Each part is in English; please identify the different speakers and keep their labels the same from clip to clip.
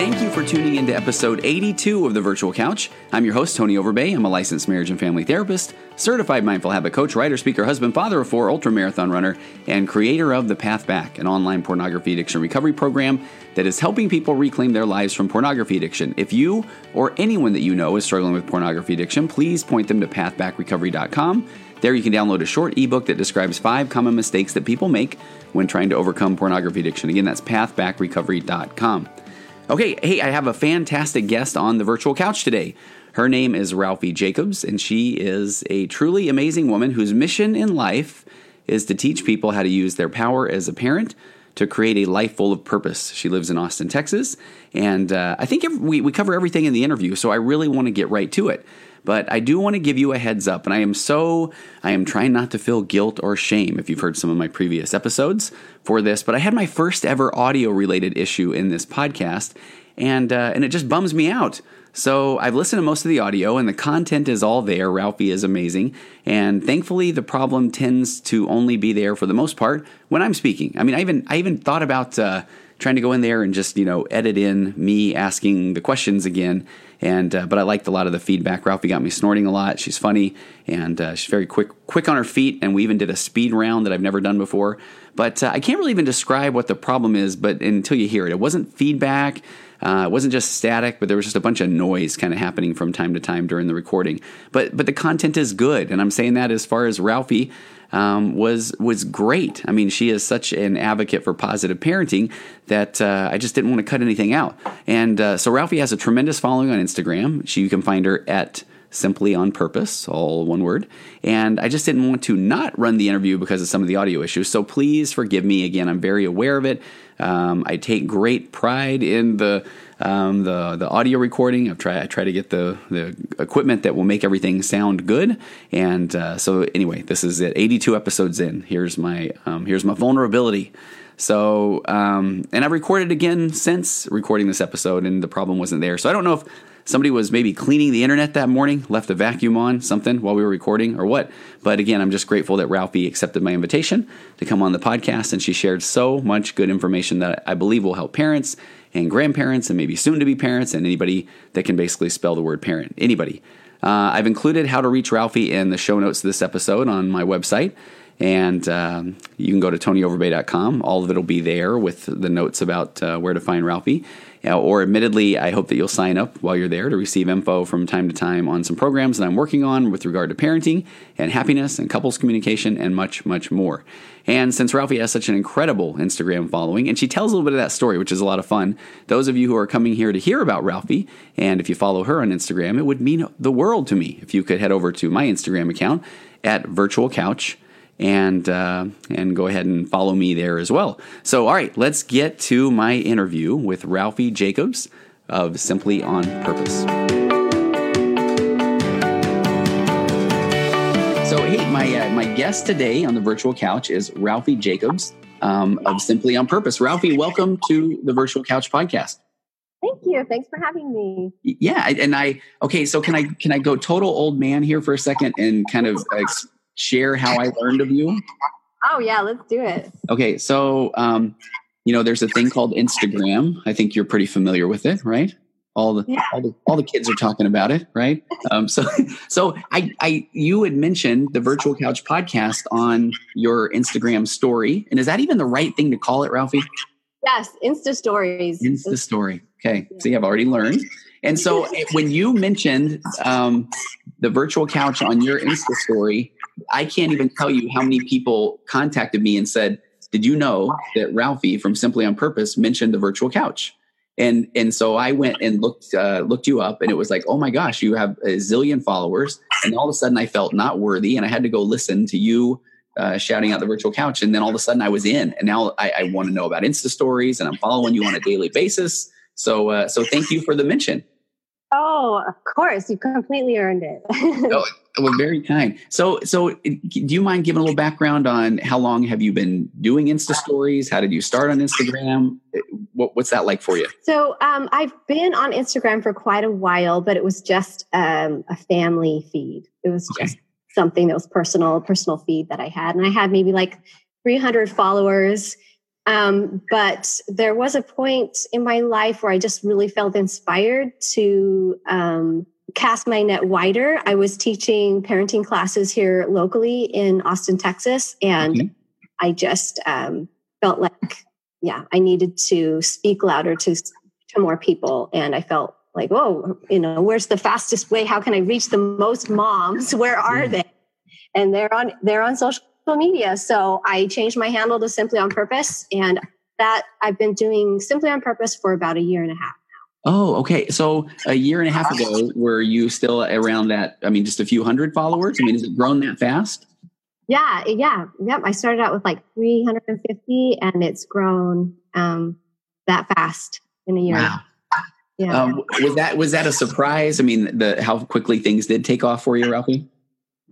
Speaker 1: thank you for tuning in to episode 82 of The Virtual Couch. I'm your host, Tony Overbay. I'm a licensed marriage and family therapist, certified mindful habit coach, writer, speaker, husband, father of four, ultra marathon runner, and creator of The Path Back, an online pornography addiction recovery program that is helping people reclaim their lives from pornography addiction. If you or anyone that you know is struggling with pornography addiction, please point them to pathbackrecovery.com. There you can download a short ebook that describes five common mistakes that people make when trying to overcome pornography addiction. Again, that's pathbackrecovery.com. Okay, hey, I have a fantastic guest on the virtual couch today. Her name is Ralphie Jacobs, and she is a truly amazing woman whose mission in life is to teach people how to use their power as a parent to create a life full of purpose. She lives in Austin, Texas, and uh, I think we, we cover everything in the interview, so I really want to get right to it. But I do want to give you a heads up, and I am so, I am trying not to feel guilt or shame if you've heard some of my previous episodes for this, but I had my first ever audio related issue in this podcast, and, uh, and it just bums me out. So I've listened to most of the audio and the content is all there. Ralphie is amazing. And thankfully the problem tends to only be there for the most part when I'm speaking. I mean, I even I even thought about uh, trying to go in there and just, you know, edit in me asking the questions again and uh, but I liked a lot of the feedback. Ralphie got me snorting a lot. She's funny and uh, she's very quick quick on her feet. And we even did a speed round that I've never done before. But uh, I can't really even describe what the problem is. But until you hear it, it wasn't feedback. Uh, it wasn't just static, but there was just a bunch of noise kind of happening from time to time during the recording. But but the content is good, and I'm saying that as far as Ralphie um, was was great. I mean, she is such an advocate for positive parenting that uh, I just didn't want to cut anything out. And uh, so Ralphie has a tremendous following on Instagram. She, you can find her at simply on purpose, all one word. And I just didn't want to not run the interview because of some of the audio issues. So please forgive me. Again, I'm very aware of it. Um, I take great pride in the um, the the audio recording. I try I try to get the the equipment that will make everything sound good. And uh, so anyway, this is it. 82 episodes in. Here's my um, here's my vulnerability. So um, and I've recorded again since recording this episode, and the problem wasn't there. So I don't know if somebody was maybe cleaning the internet that morning, left a vacuum on, something while we were recording, or what. But again, I'm just grateful that Ralphie accepted my invitation to come on the podcast, and she shared so much good information that I believe will help parents and grandparents and maybe soon to be parents and anybody that can basically spell the word parent. Anybody. Uh, I've included how to reach Ralphie in the show notes of this episode on my website. And um, you can go to tonyoverbay.com. All of it will be there with the notes about uh, where to find Ralphie. Or admittedly, I hope that you'll sign up while you're there to receive info from time to time on some programs that I'm working on with regard to parenting and happiness and couples communication and much, much more. And since Ralphie has such an incredible Instagram following, and she tells a little bit of that story, which is a lot of fun, those of you who are coming here to hear about Ralphie, and if you follow her on Instagram, it would mean the world to me if you could head over to my Instagram account at Virtual Couch and uh, and go ahead and follow me there as well. So, all right, let's get to my interview with Ralphie Jacobs of Simply on Purpose. So, hey, my uh, my guest today on the virtual couch is Ralphie Jacobs um, of Simply on Purpose. Ralphie, welcome to the Virtual Couch podcast.
Speaker 2: Thank you. Thanks for having me.
Speaker 1: Yeah, and I okay. So can I can I go total old man here for a second and kind of share how I learned of you?
Speaker 2: Oh yeah, let's do it.
Speaker 1: Okay, so um, you know, there's a thing called Instagram. I think you're pretty familiar with it, right? All the, yeah. all the all the kids are talking about it, right? Um, so so I I you had mentioned the Virtual Couch podcast on your Instagram story, and is that even the right thing to call it, Ralphie?
Speaker 2: Yes, Insta stories.
Speaker 1: Insta story. Okay, yeah. see, I've already learned. And so when you mentioned um, the virtual couch on your Insta story, I can't even tell you how many people contacted me and said, "Did you know that Ralphie from Simply on Purpose mentioned the virtual couch?" And and so I went and looked uh, looked you up, and it was like, "Oh my gosh, you have a zillion followers!" And all of a sudden, I felt not worthy, and I had to go listen to you uh, shouting out the virtual couch, and then all of a sudden, I was in, and now I, I want to know about Insta stories, and I'm following you on a daily basis. So uh, so thank you for the mention.
Speaker 2: Oh, of course, you completely earned it.
Speaker 1: well, very kind. So, so do you mind giving a little background on how long have you been doing Insta stories? How did you start on Instagram? What, what's that like for you?
Speaker 2: So, um, I've been on Instagram for quite a while, but it was just um, a family feed. It was just okay. something that was personal, personal feed that I had, and I had maybe like 300 followers Um, but there was a point in my life where I just really felt inspired to um, cast my net wider. I was teaching parenting classes here locally in Austin, Texas, and okay. I just um, felt like, yeah, I needed to speak louder to to more people, and I felt like, oh, you know, where's the fastest way? How can I reach the most moms? Where are they? And they're on they're on social media. So I changed my handle to Simply on Purpose, and that I've been doing Simply on Purpose for about a year and a half.
Speaker 1: Oh, okay. So a year and a half ago, were you still around that? I mean, just a few hundred followers? I mean, has it grown that fast?
Speaker 2: Yeah, yeah, yep. I started out with like 350 and it's grown um, that fast in a year. Wow.
Speaker 1: Yeah. Um, was that was that a surprise? I mean, the how quickly things did take off for you, Ralphie?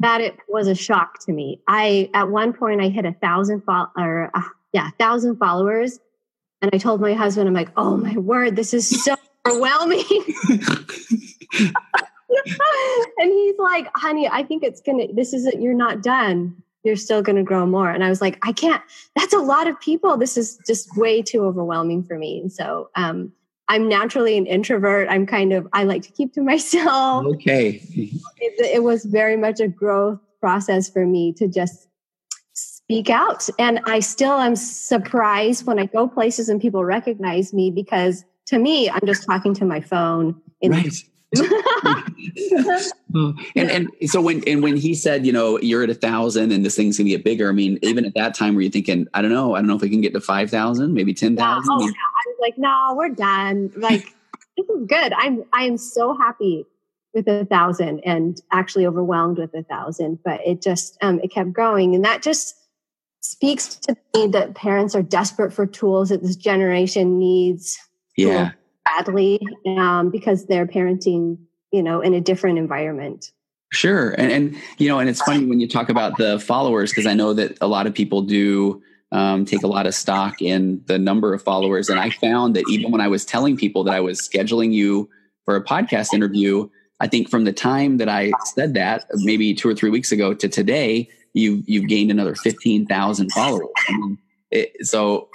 Speaker 2: That it was a shock to me. I at one point I hit a thousand fo- or uh, yeah, thousand followers, and I told my husband, I'm like, oh my word, this is so overwhelming. and he's like, honey, I think it's gonna. This isn't, You're not done. You're still gonna grow more. And I was like, I can't. That's a lot of people. This is just way too overwhelming for me. And so, um, I'm naturally an introvert. I'm kind of, I like to keep to myself.
Speaker 1: Okay.
Speaker 2: It, it, was very much a growth process for me to just speak out. And I still am surprised when I go places and people recognize me because to me, I'm just talking to my phone.
Speaker 1: right. and and so when and when he said, you know, you're at a thousand and this thing's gonna get bigger. I mean, even at that time, were you thinking, I don't know, I don't know if we can get to five thousand, maybe ten thousand?
Speaker 2: Oh, yeah like, no, we're done. Like, this is good. I'm I am so happy with a thousand and actually overwhelmed with a thousand. But it just um, it kept growing, and that just speaks to me that parents are desperate for tools that this generation needs.
Speaker 1: Yeah,
Speaker 2: badly um, because they're parenting, you know, in a different environment.
Speaker 1: Sure, and and you know, and it's funny when you talk about the followers because I know that a lot of people do um, take a lot of stock in the number of followers. And I found that even when I was telling people that I was scheduling you for a podcast interview, I think from the time that I said that, maybe two or three weeks ago to today, you you've gained another fifteen thousand followers. I mean, it, so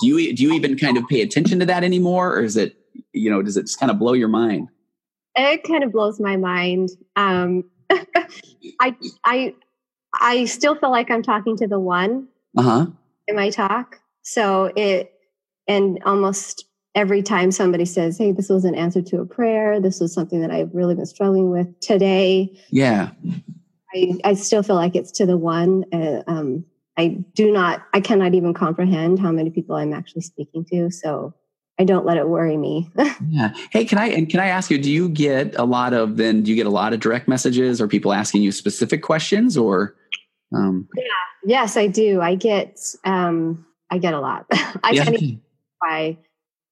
Speaker 1: do you do you even kind of pay attention to that anymore, or is it you know does it just kind of blow your mind?
Speaker 2: It kind of blows my mind. Um, I I I still feel like I'm talking to the one.
Speaker 1: Uh huh
Speaker 2: in my talk. So it, and almost every time somebody says, Hey, this was an answer to a prayer, this was something that I've really been struggling with today.
Speaker 1: Yeah.
Speaker 2: I, I still feel like it's to the one. Uh, um, I do not, I cannot even comprehend how many people I'm actually speaking to. So I don't let it worry me.
Speaker 1: yeah. Hey, can I, and can I ask you, do you get a lot of, then do you get a lot of direct messages or people asking you specific questions or?
Speaker 2: Um, yeah. Yes, I do. I get um, I get a lot. I yeah. by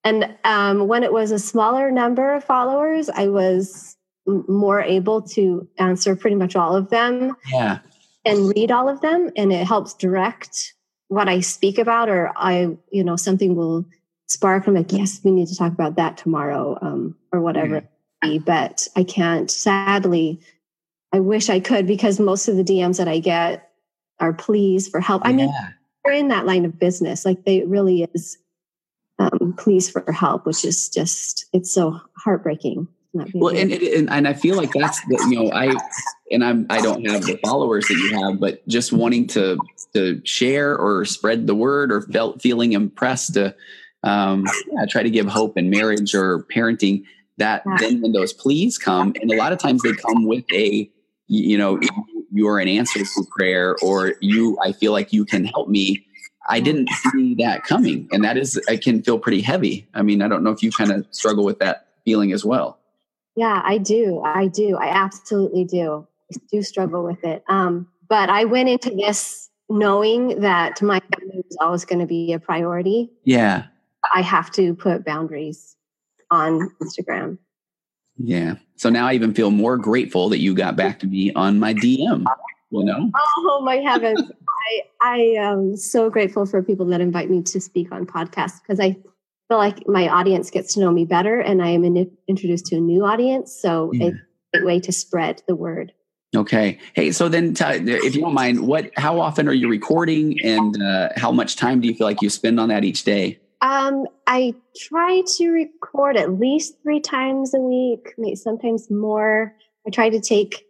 Speaker 2: and um, when it was a smaller number of followers, I was more able to answer pretty much all of them.
Speaker 1: Yeah.
Speaker 2: And read all of them, and it helps direct what I speak about, or I, you know, something will spark. I'm like, yes, we need to talk about that tomorrow, um, or whatever. Yeah. But I can't. Sadly, I wish I could because most of the DMs that I get are pleas for help. I mean, we're in that line of business. Like they really is um, pleas for help, which is just it's so heartbreaking.
Speaker 1: Well, and, and, and I feel like that's the, you know I and I'm I don't have the followers that you have, but just wanting to to share or spread the word or felt feeling impressed to um, yeah, try to give hope in marriage or parenting. That yeah. then when those pleas come, and a lot of times they come with a you know you're an answer to prayer or you i feel like you can help me i didn't see that coming and that is i can feel pretty heavy i mean i don't know if you kind of struggle with that feeling as well
Speaker 2: yeah i do i do i absolutely do i do struggle with it um, but i went into this knowing that my family was always going to be a priority
Speaker 1: yeah
Speaker 2: i have to put boundaries on instagram
Speaker 1: yeah. So now I even feel more grateful that you got back to me on my DM. You know?
Speaker 2: Oh my heavens! I I am so grateful for people that invite me to speak on podcasts because I feel like my audience gets to know me better, and I am in, introduced to a new audience. So yeah. it's a way to spread the word.
Speaker 1: Okay. Hey, so then, t- if you don't mind, what? How often are you recording, and uh, how much time do you feel like you spend on that each day?
Speaker 2: Um, I try to record at least three times a week, maybe sometimes more. I try to take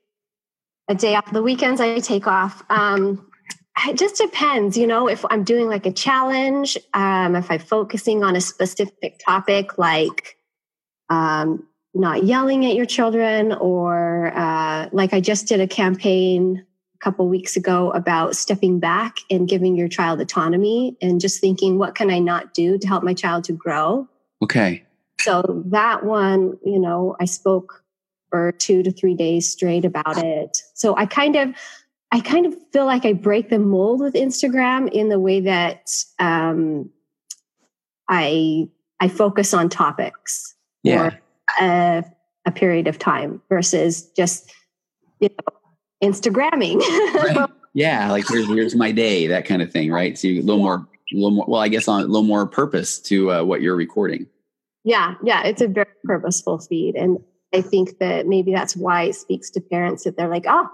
Speaker 2: a day off. The weekends I take off. Um, it just depends, you know, if I'm doing like a challenge, um, if I'm focusing on a specific topic like um, not yelling at your children, or uh, like I just did a campaign a couple weeks ago about stepping back and giving your child autonomy and just thinking, what can I not do to help my child to grow?
Speaker 1: Okay.
Speaker 2: So that one, you know, I spoke for two to three days straight about it. So I kind of, I kind of feel like I break the mold with Instagram in the way that um, I I focus on topics
Speaker 1: Yeah.
Speaker 2: for a, a period of time versus just you know Instagramming.
Speaker 1: Right. Yeah. Like here's here's my day, that kind of thing, right? So you a little more, a little more. Well, I guess on a little more purpose to uh, what you're recording.
Speaker 2: yeah, yeah, it's a very purposeful feed, and I think that maybe that's why it speaks to parents that they're like, oh,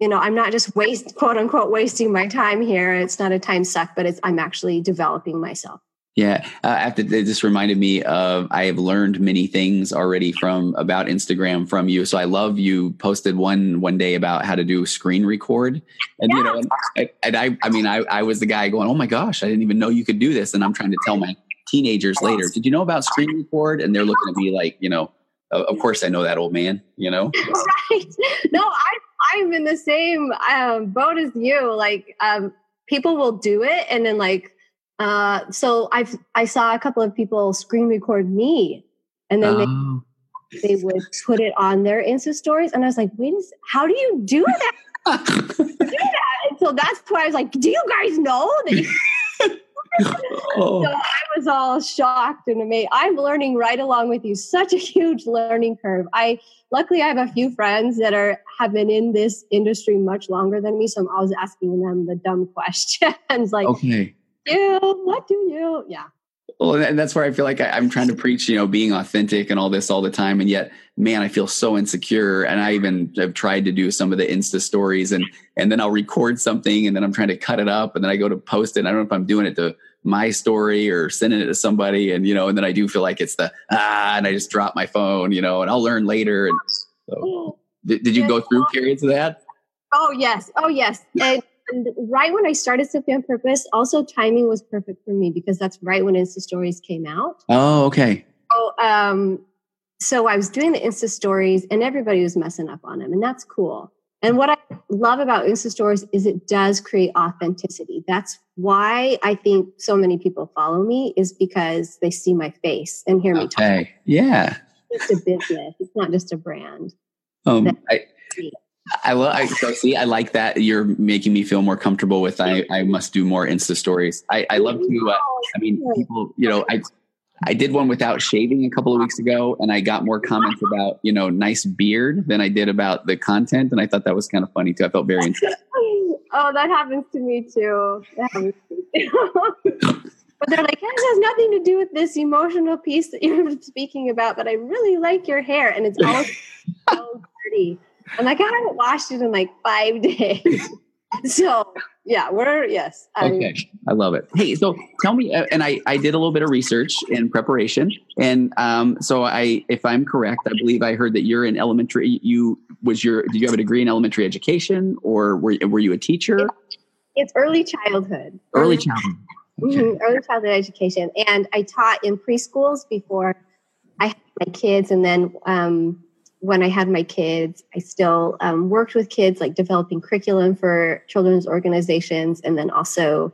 Speaker 2: you know, I'm not just waste quote unquote wasting my time here. It's not a time suck, but it's I'm actually developing myself.
Speaker 1: Yeah, uh, after it just reminded me of I have learned many things already from about Instagram from you. So I love you posted one one day about how to do screen record, and you know, and I, and I I mean I I was the guy going, oh my gosh, I didn't even know you could do this, and I'm trying to tell my teenagers later, did you know about screen record? And they're looking at me like, you know, of of course I know that old man, you know.
Speaker 2: right. No, I I'm in the same um, boat as you. Like um, people will do it, and then like uh, so I've I saw a couple of people screen record me, and then
Speaker 1: Oh.
Speaker 2: they, they would put it on their Insta stories, and I was like, wait, how do you do that? And so that's why I was like, do you guys know that? You-
Speaker 1: Oh.
Speaker 2: so I was all shocked and amazed. I'm learning right along with you. Such a huge learning curve. I luckily I have a few friends that are have been in this industry much longer than me, so I'm always asking them the dumb questions like,
Speaker 1: okay.
Speaker 2: "You, what do you?" Yeah,
Speaker 1: Well, and that's where I feel like I, I'm trying to preach, you know, being authentic and all this all the time. And yet, man, I feel so insecure. And I even have tried to do some of the Insta stories and, and then I'll record something and then I'm trying to cut it up and then I go to post it. And I don't know if I'm doing it to my story or sending it to somebody. And, you know, and then I do feel like it's the, ah, and I just drop my phone, you know, and I'll learn later. And so did, did you go through periods of that?
Speaker 2: Oh yes, oh yes. And, and right when I started Simply on Purpose, also timing was perfect for me because that's right when Insta Stories came out.
Speaker 1: Oh, okay.
Speaker 2: So, um, so I was doing the Insta stories and everybody was messing up on them, and that's cool. And what I love about Insta stories is it does create authenticity. That's why I think so many people follow me is because they see my face and hear me talk.
Speaker 1: Okay. Yeah.
Speaker 2: It's a business. It's not just a brand.
Speaker 1: Um, I, I love. I, so see, I like that you're making me feel more comfortable with. I, I must do more Insta stories. I, I love to. Uh, I mean, people. You know, I I did one without shaving a couple of weeks ago, and I got more comments about you know nice beard than I did about the content, and I thought that was kind of funny too. I felt very.
Speaker 2: Oh, that happens to me too. That happens to me too. but they're like, it has nothing to do with this emotional piece that you're speaking about, but I really like your hair. And it's all so dirty. I'm like, I haven't washed it in like five days. so yeah, we're yes. I-
Speaker 1: Okay, I love it. Hey, so tell me, uh, and I I did a little bit of research in preparation, and um, so I, if I'm correct, I believe I heard that you're in elementary. You was your did you have a degree in elementary education, or were were you a teacher?
Speaker 2: It's early childhood.
Speaker 1: Early childhood. Okay.
Speaker 2: Mhm, early childhood education. And I taught in preschools before I had my kids. And then um, when I had my kids, I still um, worked with kids, like developing curriculum for children's organizations, and then also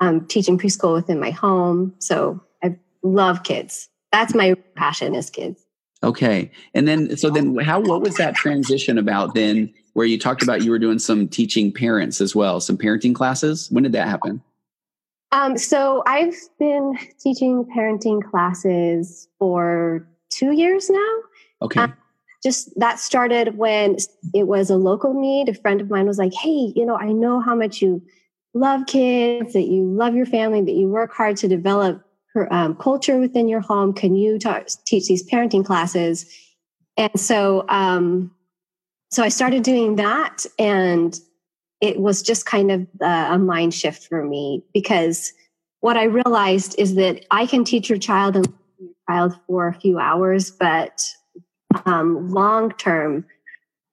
Speaker 2: um, teaching preschool within my home. So I love kids. That's my passion is kids.
Speaker 1: Okay. And then, so then how, what was that transition about then where you talked about you were doing some teaching parents as well, some parenting classes? When did that happen?
Speaker 2: Um, so I've been teaching parenting classes for two years now.
Speaker 1: Okay.
Speaker 2: Um, just that started when it was a local need. A friend of mine was like, Hey, you know, I know how much you love kids, that you love your family, that you work hard to develop her, um, culture within your home. Can you ta- teach these parenting classes? And so, um, so I started doing that, and it was just kind of a mind shift for me because what I realized is that I can teach your child and your child for a few hours, but um, long term,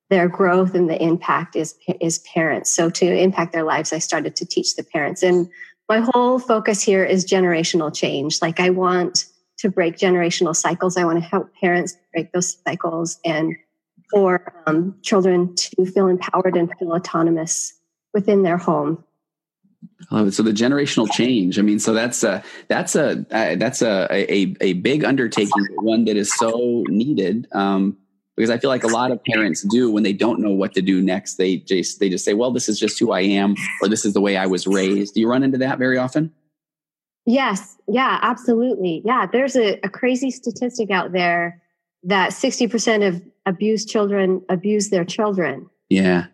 Speaker 2: their growth and the impact is is parents. So to impact their lives, I started to teach the parents, and my whole focus here is generational change. Like I want to break generational cycles. I want to help parents break those cycles and for um, children to feel empowered and feel autonomous within their home.
Speaker 1: I love it. So the generational change. I mean, so that's a that's a uh, that's a, a a big undertaking, one that is so needed. Um, because I feel like a lot of parents do when they don't know what to do next. They just they just say, "Well, this is just who I am," or "This is the way I was raised." Do you run into that very often?
Speaker 2: Yes. Yeah. Absolutely. Yeah. There's a, a crazy statistic out there that sixty percent of abused children abuse their children.
Speaker 1: Yeah.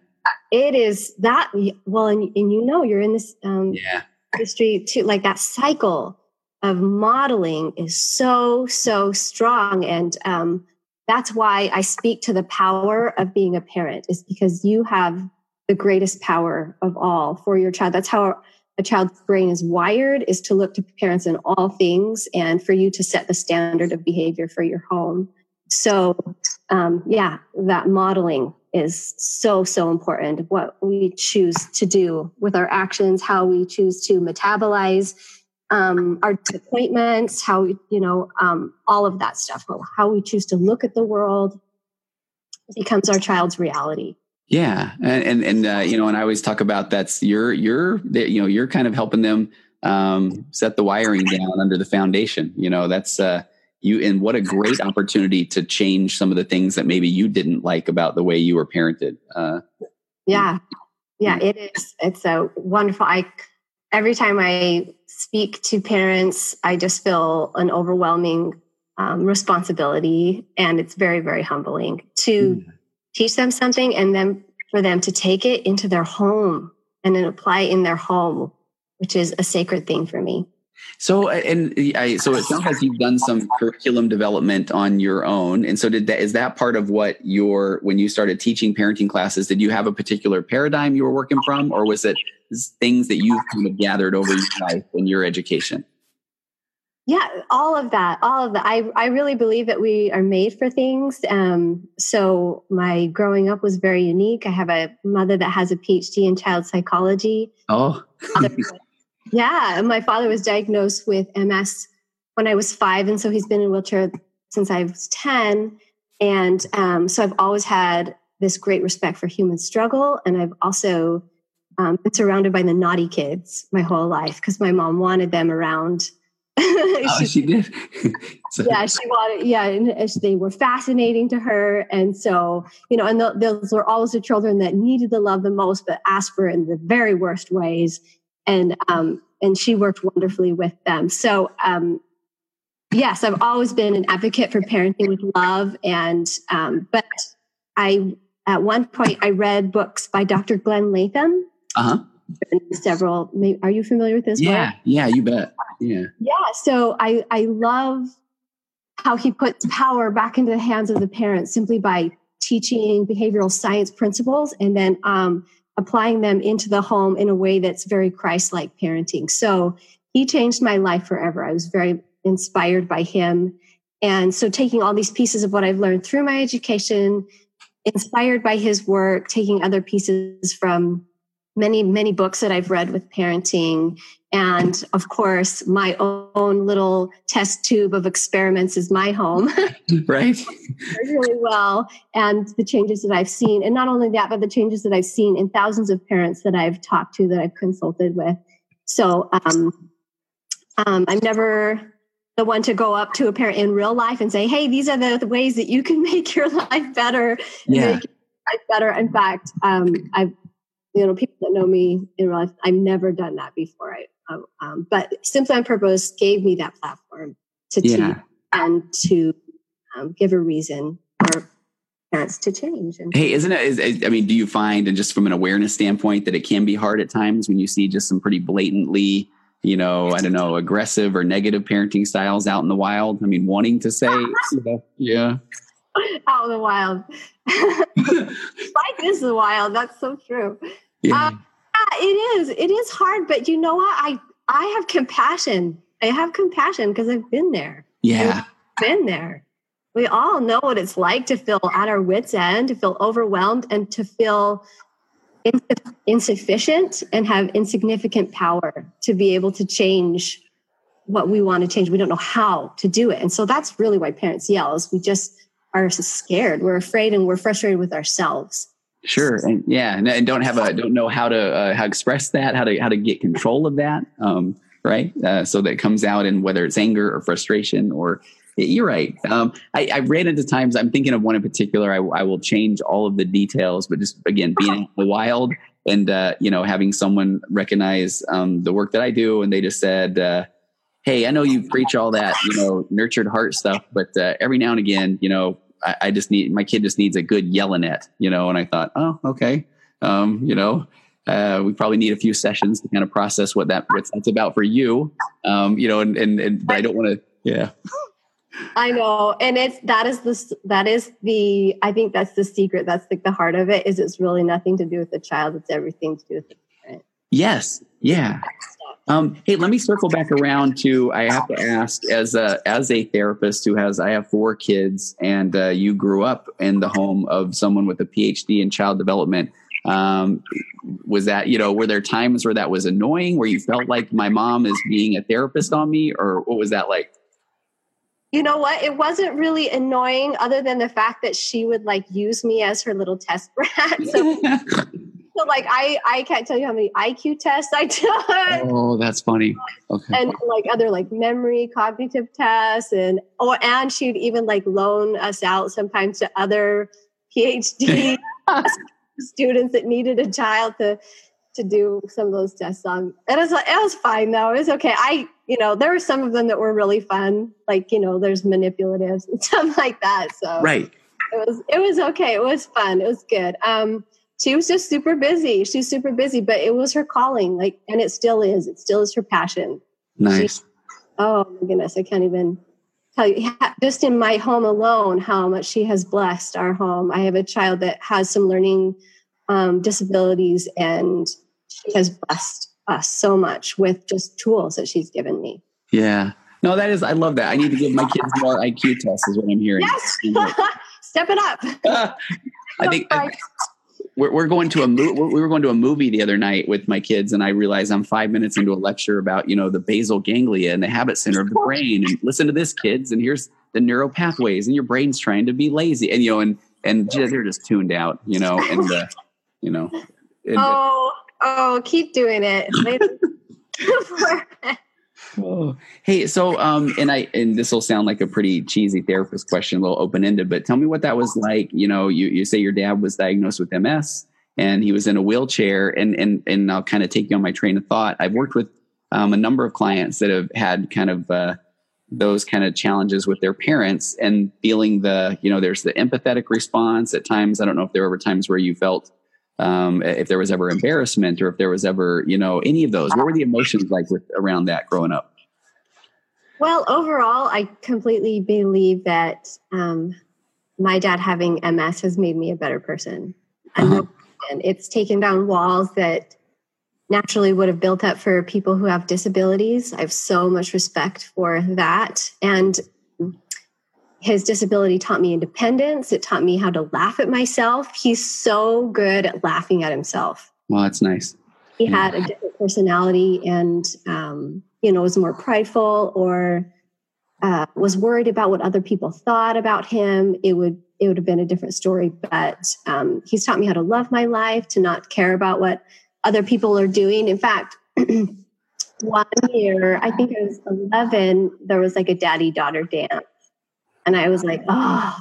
Speaker 2: It is that well, and, and you know you're in this um,
Speaker 1: yeah.
Speaker 2: industry too. Like that cycle of modeling is so so strong, and um, that's why I speak to the power of being a parent is because you have the greatest power of all for your child. That's how a child's brain is wired is to look to parents in all things and for you to set the standard of behavior for your home. So, um, yeah, that modeling is so, so important. What we choose to do with our actions, how we choose to metabolize um, our disappointments, how you know um, all of that stuff, But how we choose to look at the world becomes our child's reality.
Speaker 1: Yeah, and and, and uh, you know, and I always talk about that's you're you're you know you're kind of helping them um, set the wiring down under the foundation. You know, that's uh, you and what a great opportunity to change some of the things that maybe you didn't like about the way you were parented. Uh,
Speaker 2: yeah, yeah, it is. It's a wonderful. I every time I speak to parents, I just feel an overwhelming um, responsibility, and it's very, very humbling to mm. teach them something and then for them to take it into their home and then apply in their home, which is a sacred thing for me.
Speaker 1: So and I, so it sounds like you've done some curriculum development on your own. And so did that is that part of what your when you started teaching parenting classes, did you have a particular paradigm you were working from or was it things that you've kind of gathered over your life in your education?
Speaker 2: Yeah, all of that, all of that. I, I really believe that we are made for things. Um, so my growing up was very unique. I have a mother that has a PhD in child psychology.
Speaker 1: Oh,
Speaker 2: yeah. My father was diagnosed with MS when I was five. And so he's been in wheelchair since I was 10. And um, so I've always had this great respect for human struggle. And I've also um, been surrounded by the naughty kids my whole life because my mom wanted them around.
Speaker 1: oh, she, she did.
Speaker 2: so. Yeah, she wanted. Yeah, and they were fascinating to her, and so you know, and those were always the children that needed the love the most, but asked for it in the very worst ways and um, and she worked wonderfully with them. So um, yes, I've always been an advocate for parenting with love, and um, but I at one point I read books by Dr. Glenn Latham.
Speaker 1: Uh huh.
Speaker 2: Several. Are you familiar with this?
Speaker 1: Yeah, yeah, you bet. Yeah.
Speaker 2: Yeah. So I I love how he puts power back into the hands of the parents simply by teaching behavioral science principles and then um, applying them into the home in a way that's very Christ like parenting. So he changed my life forever. I was very inspired by him. And so taking all these pieces of what I've learned through my education, inspired by his work, taking other pieces from many, many books that I've read with parenting. And of course, my own little test tube of experiments is my home.
Speaker 1: right.
Speaker 2: really well. And the changes that I've seen. And not only that, but the changes that I've seen in thousands of parents that I've talked to, that I've consulted with. So um, um, I'm never the one to go up to a parent in real life and say, hey, these are the, the ways that you can make your life better.
Speaker 1: Yeah. Make
Speaker 2: life better. In fact, um, I've you know, people that know me in real life, I've never done that before. I, um, um but Simply on Purpose gave me that platform to yeah. teach and to um, give a reason for parents to change. And
Speaker 1: hey, isn't it? Is, I mean, do you find, and just from an awareness standpoint, that it can be hard at times when you see just some pretty blatantly, you know, I don't know, aggressive or negative parenting styles out in the wild? I mean, wanting to say, you know, yeah.
Speaker 2: out in the wild. Life is the wild. That's so true. Yeah. Uh, yeah, it is. It is hard, but you know what? I I have compassion. I have compassion because I've been there.
Speaker 1: Yeah.
Speaker 2: I've been there. We all know what it's like to feel at our wits' end, to feel overwhelmed, and to feel insufficient and have insignificant power to be able to change what we want to change. We don't know how to do it. And so that's really why parents yell is we just are scared. We're afraid and we're frustrated with ourselves.
Speaker 1: Sure. And yeah. And, don't have a, don't know how to, uh, how express that, how to, how to get control of that. Um, right. Uh, so that comes out in whether it's anger or frustration or you're right. Um, I, I ran into times. I'm thinking of one in particular. I, I will change all of the details, but just again, being in the wild and uh, you know having someone recognize um, the work that I do, and they just said, uh, "Hey, I know you preach all that you know nurtured heart stuff, but uh, every now and again, you know, I, I, just need my kid just needs a good yelling at you know." And I thought, "Oh, okay, um, you know." Uh, we probably need a few sessions to kind of process what that what that's about for you, um, you know, and and, and but I don't want to, yeah.
Speaker 2: I know. And it's that is the that is the I think that's the secret. That's like the heart of it is it's really nothing to do with the child. It's everything to do with the parent.
Speaker 1: Yes. Yeah. Um, hey, let me circle back around to I have to ask as a as a therapist who has I have four kids and uh, you grew up in the home of someone with a PhD in child development. Um, was that you know were there times where that was annoying where you felt like my mom is being a therapist on me or what was that like?
Speaker 2: you know what? It wasn't really annoying other than the fact that she would like use me as her little test rat. So, so like I I can't tell you how many IQ tests I took.
Speaker 1: Oh, that's funny. Okay.
Speaker 2: And like other like memory cognitive tests and oh and she'd even like loan us out sometimes to other PhD students that needed a child to to do some of those tests on. It was it was fine though. It was okay. I you know there were some of them that were really fun, like you know there's manipulatives and stuff like that. So
Speaker 1: right,
Speaker 2: it was it was okay. It was fun. It was good. Um, she was just super busy. She's super busy, but it was her calling, like, and it still is. It still is her passion.
Speaker 1: Nice. She,
Speaker 2: oh my goodness, I can't even tell you. Just in my home alone, how much she has blessed our home. I have a child that has some learning um, disabilities and she has blessed us so much with just tools that she's given me.
Speaker 1: Yeah. No, that is, I love that. I need to give my kids more IQ tests, is what I'm hearing.
Speaker 2: Yes. Step it up.
Speaker 1: I think I, we're, we're going to a movie. We were going to a movie the other night with my kids, and I realized I'm five minutes into a lecture about, you know, the basal ganglia and the habit center of the brain. And listen to this, kids. And here's the neural pathways, and your brain's trying to be lazy. And, you know, and, and they're just tuned out, you know, and, uh, you know.
Speaker 2: And, oh Oh, keep doing it.
Speaker 1: oh. Hey, so um, and I and this will sound like a pretty cheesy therapist question, a little open ended, but tell me what that was like. You know, you you say your dad was diagnosed with MS and he was in a wheelchair, and and and I'll kind of take you on my train of thought. I've worked with um, a number of clients that have had kind of uh, those kind of challenges with their parents and feeling the you know there's the empathetic response at times. I don't know if there were times where you felt um, if there was ever embarrassment or if there was ever you know any of those what were the emotions like with around that growing up?
Speaker 2: Well overall i completely believe that um, my dad having ms has made me a better person. Uh-huh. and it's taken down walls that naturally would have built up for people who have disabilities. I have so much respect for that. And his disability taught me independence. It taught me how to laugh at myself. He's so good at laughing at himself.
Speaker 1: Well, that's nice.
Speaker 2: He yeah. had a different personality and, um, you know, was more prideful or uh, was worried about what other people thought about him. It would it would have been a different story. But um, he's taught me how to love my life, to not care about what other people are doing. In fact, one year, I think it was 11, there was like a daddy daughter dance and I was like, oh,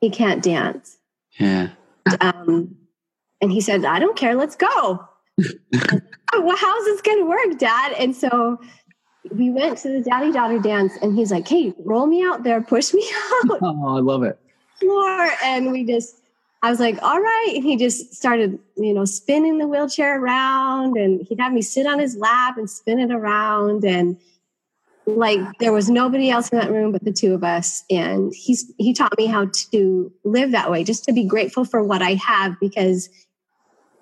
Speaker 2: he can't dance.
Speaker 1: Yeah.
Speaker 2: Um, and he said, I don't care. Let's go. oh, well, how's this going to work, Dad? And so we went to the daddy daughter dance, and he's like, Hey, roll me out there, push me out.
Speaker 1: Oh, I love it.
Speaker 2: Floor. And we just, I was like, All right. And he just started, you know, spinning the wheelchair around, and he'd have me sit on his lap and spin it around. And like there was nobody else in that room but the two of us. And he's he taught me how to live that way just to be grateful for what i have because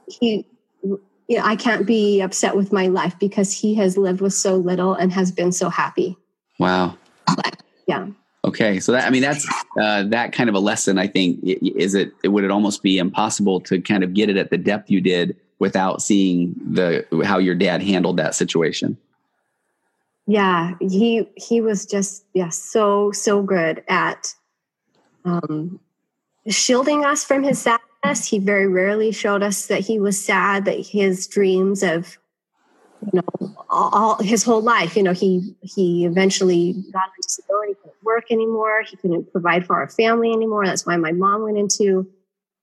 Speaker 2: he you know, i can't be upset with my life because he has lived with so little and has been so happy.
Speaker 1: Wow.
Speaker 2: But, yeah.
Speaker 1: Okay. So that i mean that's uh, that kind of a lesson i think. Is it would it almost be impossible to kind of get it at the depth you did without seeing the how your dad handled that situation
Speaker 2: yeah he he was just yeah so so good at um shielding us from his sadness. He very rarely showed us that he was sad that his dreams of you know all, all his whole life you know he he eventually got on disability couldn't work anymore. He couldn't provide for our family anymore. That's why my mom went into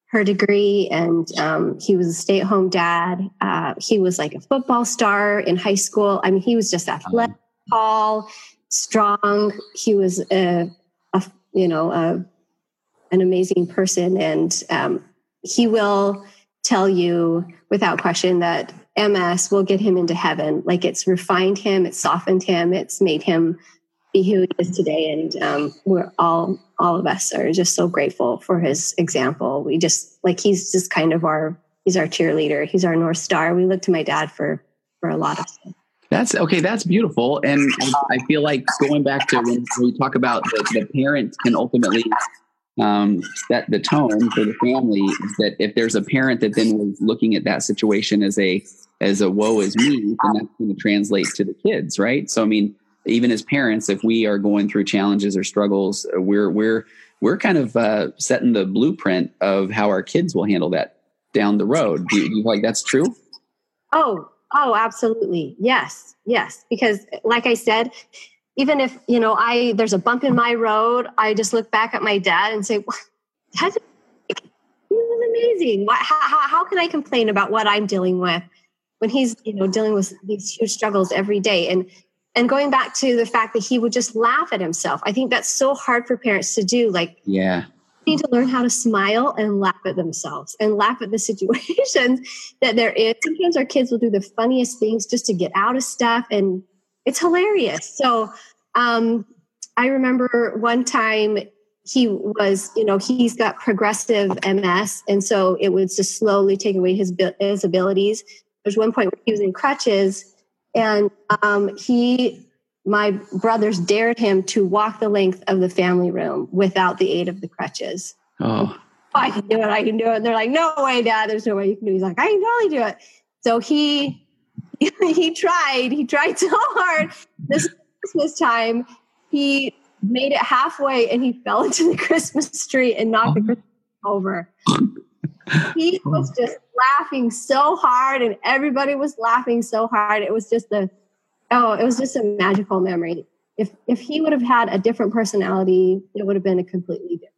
Speaker 2: her degree. And um, he was a stay-at-home dad. Uh, he was like a football star in high school. I mean he was just athletic tall, strong. He was a, a you know a, an amazing person, and um, he will tell you without question that MS will get him into heaven. Like it's refined him, it's softened him, it's made him be who he is today. And um, we're all all of us are just so grateful for his example. We just like he's just kind of our he's our cheerleader. He's our north star. We look to my dad for for a lot of stuff.
Speaker 1: That's okay. That's beautiful, and I feel like going back to when we talk about the, the can ultimately um, set the tone for the family. That if there's a parent that then was looking at that situation as a as a woe is me, then that's going to translate to the kids, right? So I mean, even as parents, if we are going through challenges or struggles, we're we're we're kind of uh, setting the blueprint of how our kids will handle that down the road. Do you, do you like that's true?
Speaker 2: Oh, Oh, absolutely. Yes. Yes. Because like I said, even if, you know, I there's a bump in my road, I just look back at my dad and say, that's he was amazing. How, how can I complain about what I'm dealing with when he's, you know, dealing with these huge struggles every day? And and going back to the fact that he would just laugh at himself. I think that's so hard for parents to do. Like,
Speaker 1: yeah,
Speaker 2: need to learn how to smile and laugh at themselves and laugh at the situations that they're in. Sometimes our kids will do the funniest things just to get out of stuff, and it's hilarious. So, um, I remember one time he was, you know, he's got progressive MS, and so it would just slowly take away his his abilities. There's one point where he was in crutches, and um, he my brothers dared him to walk the length of the family room without the aid of the crutches.
Speaker 1: Oh.
Speaker 2: I can do it. I can do it. And they're like, no way, dad. There's no way you can do it. He's like, I can totally do it. So he he tried. He tried so hard. This Christmas time, he made it halfway and he fell into the Christmas tree and knocked oh. the Christmas over. he was just laughing so hard and everybody was laughing so hard. It was just the oh, it was just a magical memory. If if he would have had a different personality, it would have been a completely different.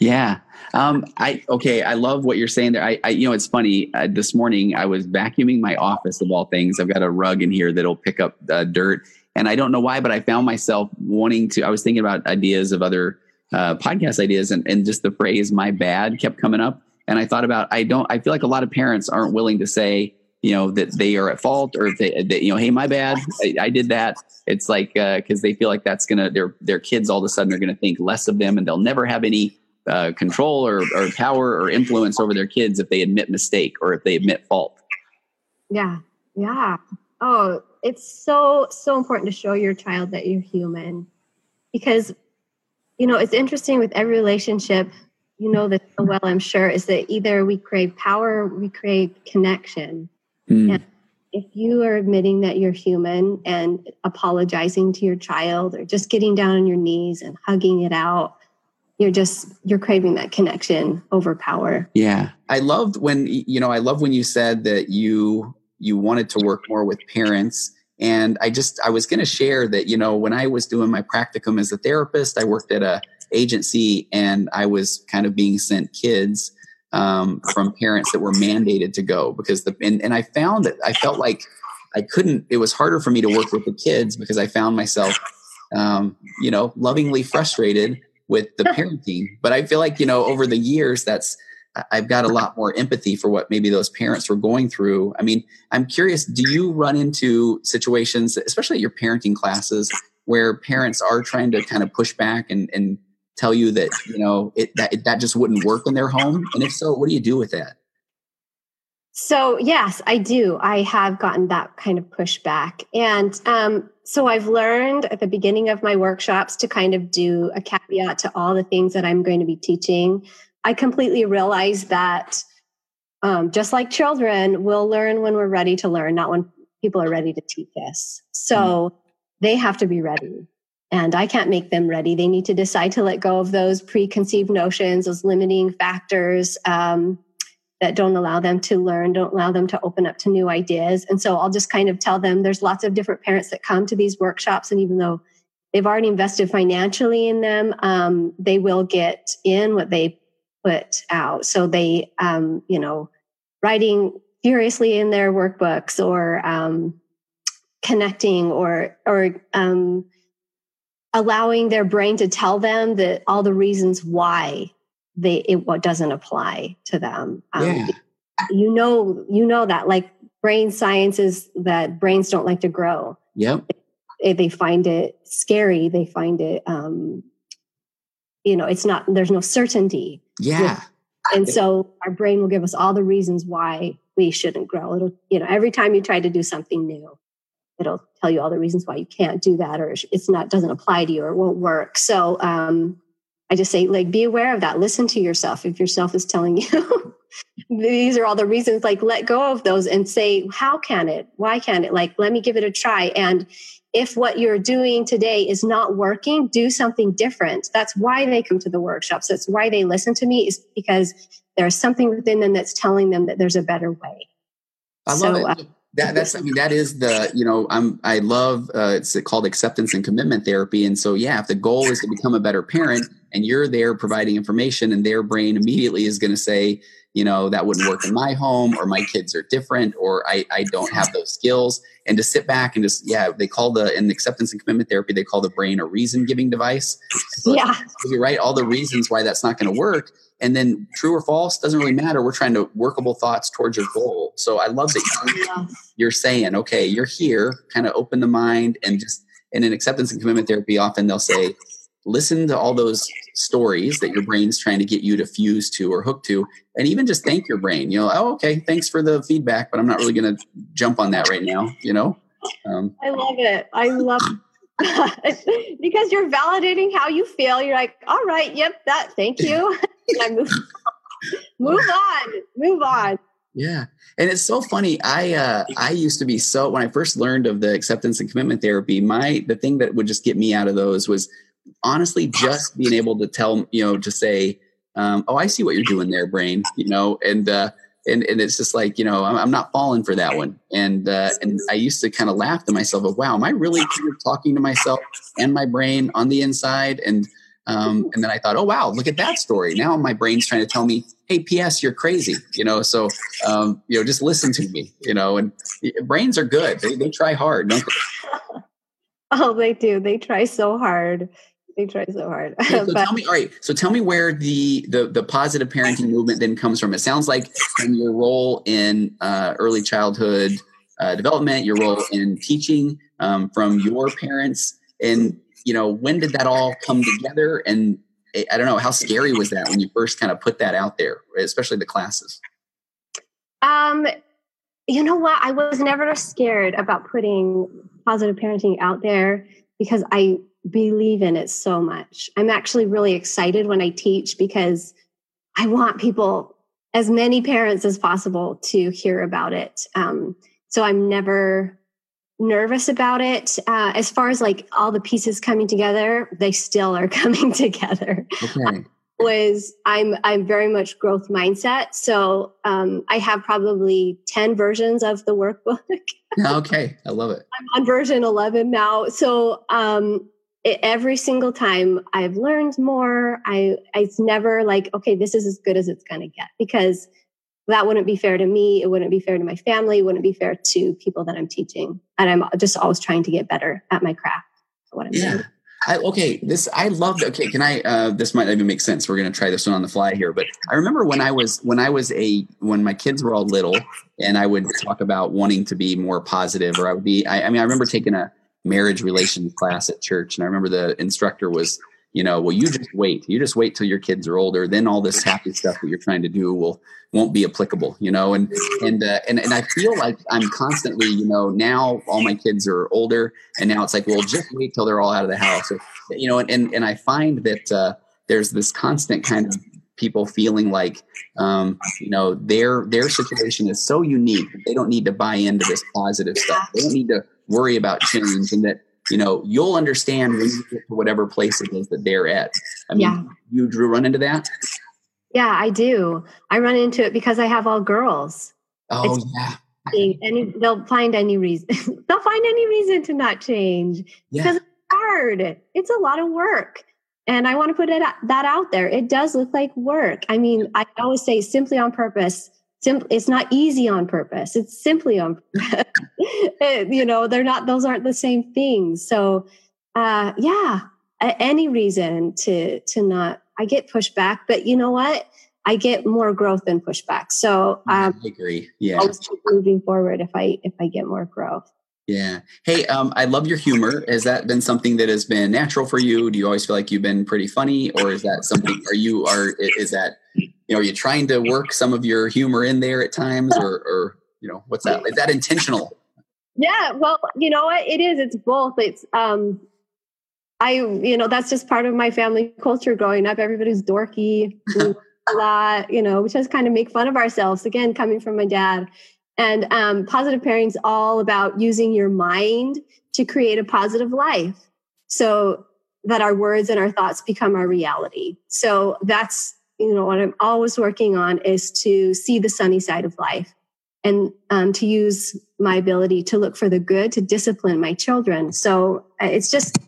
Speaker 1: Yeah. Um, I okay. I love what you're saying there. I, I you know, it's funny. Uh, this morning I was vacuuming my office of all things. I've got a rug in here that'll pick up uh, dirt, and I don't know why, but I found myself wanting to. I was thinking about ideas of other uh, podcast ideas, and and just the phrase "my bad" kept coming up. And I thought about I don't. I feel like a lot of parents aren't willing to say you know that they are at fault or if they, they you know hey my bad I, I did that. It's like because uh, they feel like that's gonna their their kids all of a sudden are gonna think less of them and they'll never have any uh, control or, or power or influence over their kids if they admit mistake or if they admit fault.
Speaker 2: Yeah yeah. Oh it's so so important to show your child that you're human because you know it's interesting with every relationship you know this so well i'm sure is that either we crave power we crave connection Mm. And if you are admitting that you're human and apologizing to your child or just getting down on your knees and hugging it out, you're just you're craving that connection over power.
Speaker 1: Yeah. I loved when you know, I love when you said that you you wanted to work more with parents and I just I was going to share that you know when I was doing my practicum as a therapist, I worked at a agency and I was kind of being sent kids um, from parents that were mandated to go because the and, and I found that I felt like I couldn't. It was harder for me to work with the kids because I found myself, um, you know, lovingly frustrated with the parenting. But I feel like you know over the years that's I've got a lot more empathy for what maybe those parents were going through. I mean, I'm curious, do you run into situations, especially at your parenting classes, where parents are trying to kind of push back and, and tell you that you know it, that it, that just wouldn't work in their home? And if so, what do you do with that?
Speaker 2: So yes, I do. I have gotten that kind of pushback, and um, so I've learned at the beginning of my workshops to kind of do a caveat to all the things that I'm going to be teaching. I completely realize that um, just like children, we'll learn when we're ready to learn, not when people are ready to teach us. So mm. they have to be ready. And I can't make them ready. They need to decide to let go of those preconceived notions, those limiting factors um, that don't allow them to learn, don't allow them to open up to new ideas. And so I'll just kind of tell them there's lots of different parents that come to these workshops. And even though they've already invested financially in them, um, they will get in what they put out. So they, um, you know, writing furiously in their workbooks or um, connecting or or um, allowing their brain to tell them that all the reasons why they it what doesn't apply to them. Um, yeah. You know, you know that like brain science is that brains don't like to grow.
Speaker 1: Yep.
Speaker 2: They, they find it scary. They find it, um, you know, it's not. There's no certainty.
Speaker 1: Yeah.
Speaker 2: and so our brain will give us all the reasons why we shouldn't grow. It'll, you know, every time you try to do something new, it'll tell you all the reasons why you can't do that or it's not doesn't apply to you or it won't work. So um, I just say like be aware of that. Listen to yourself. If yourself is telling you these are all the reasons, like let go of those and say, how can it? Why can't it? Like let me give it a try. And if what you're doing today is not working, do something different. That's why they come to the workshops. That's why they listen to me is because there's something within them that's telling them that there's a better way.
Speaker 1: I love so, it. Uh, that, that's I mean that is the you know I'm I love uh, it's called acceptance and commitment therapy. And so yeah if the goal is to become a better parent and you're there providing information and their brain immediately is going to say you know that wouldn't work in my home or my kids are different or I, I don't have those skills. And to sit back and just yeah they call the in acceptance and commitment therapy they call the brain a reason giving device.
Speaker 2: So yeah.
Speaker 1: you write all the reasons why that's not going to work. And then true or false doesn't really matter. We're trying to workable thoughts towards your goal. So i love that you're, you're saying okay you're here kind of open the mind and just and in acceptance and commitment therapy often they'll say listen to all those stories that your brain's trying to get you to fuse to or hook to and even just thank your brain. You know oh okay thanks for the feedback but i'm not really going to jump on that right now you know?
Speaker 2: Um, i love it. I love because you're validating how you feel. You're like all right yep that thank you. Move, move on move on.
Speaker 1: Yeah. And it's so funny i uh i used to be so when i first learned of the acceptance and commitment therapy my the thing that would just get me out of those was honestly just being able to tell you know to say um, oh i see what you're doing there brain you know and uh and, and it's just like you know I'm, I'm not falling for that one. And uh, and I used to kind of laugh to myself of wow am I really talking to myself and my brain on the inside? And um, and then I thought oh wow look at that story. Now my brain's trying to tell me hey P.S. you're crazy you know so um, you know just listen to me you know and brains are good. They, they try hard
Speaker 2: oh they do. They try so hard they try so hard.
Speaker 1: so tell me, all right. So tell me where the, the the positive parenting movement then comes from. It sounds like from your role in uh, early childhood uh, development, your role in teaching um, from your parents, and you know when did that all come together? And I don't know how scary was that when you first kind of put that out there, especially the classes.
Speaker 2: Um, you know what? I was never scared about putting positive parenting out there because I believe in it so much. I'm actually really excited when I teach because I want people, as many parents as possible, to hear about it. Um, so I'm never nervous about it. Uh, as far as like all the pieces coming together, they still are coming together. Okay. was I'm I'm very much growth mindset. So um, I have probably ten versions of the workbook.
Speaker 1: okay, I love it.
Speaker 2: I'm on version eleven now. So um, it, every single time I've learned more. I it's never like okay, this is as good as it's going to get because that wouldn't be fair to me. It wouldn't be fair to my family. It wouldn't be fair to people that I'm teaching. And I'm just always trying to get better at my craft. What I'm
Speaker 1: yeah. I, okay, this I love. Okay, can I? Uh, this might even make sense. We're going to try this one on the fly here. But I remember when I was when I was a when my kids were all little, and I would talk about wanting to be more positive, or I would be. I, I mean, I remember taking a marriage relations class at church, and I remember the instructor was, you know, well, you just wait. You just wait till your kids are older. Then all this happy stuff that you're trying to do will won't be applicable. You know, and and uh, and and I feel like I'm constantly, you know, now all my kids are older, and now it's like, well, just wait till they're all out of the house. Or, you know, and and, and I find that uh, there's this constant kind of people feeling like um, you know their their situation is so unique they don't need to buy into this positive stuff. They don't need to worry about change, and that you know you'll understand when you get to whatever place it is that they're at. I mean, yeah. you Drew run into that.
Speaker 2: Yeah, I do. I run into it because I have all girls.
Speaker 1: Oh it's, yeah.
Speaker 2: Any, they'll find any reason. they'll find any reason to not change yeah. because it's hard. It's a lot of work. And I want to put it that out there. It does look like work. I mean, I always say simply on purpose. It's not easy on purpose. It's simply on purpose. you know, they're not; those aren't the same things. So, uh, yeah, any reason to to not. I get pushback, but you know what? I get more growth than pushback. So
Speaker 1: um, I agree. Yeah,
Speaker 2: I'll keep moving forward if I if I get more growth.
Speaker 1: Yeah. Hey, um, I love your humor. Has that been something that has been natural for you? Do you always feel like you've been pretty funny, or is that something? Are you are is that you know are you trying to work some of your humor in there at times, or or you know what's that? Is that intentional?
Speaker 2: Yeah. Well, you know what? It is. It's both. It's um, I you know that's just part of my family culture growing up. Everybody's dorky. a lot, you know, we just kind of make fun of ourselves. Again, coming from my dad, and um, positive parenting is all about using your mind to create a positive life so that our words and our thoughts become our reality. So that's, you know, what I'm always working on is to see the sunny side of life and um, to use my ability to look for the good to discipline my children. So uh, it's just,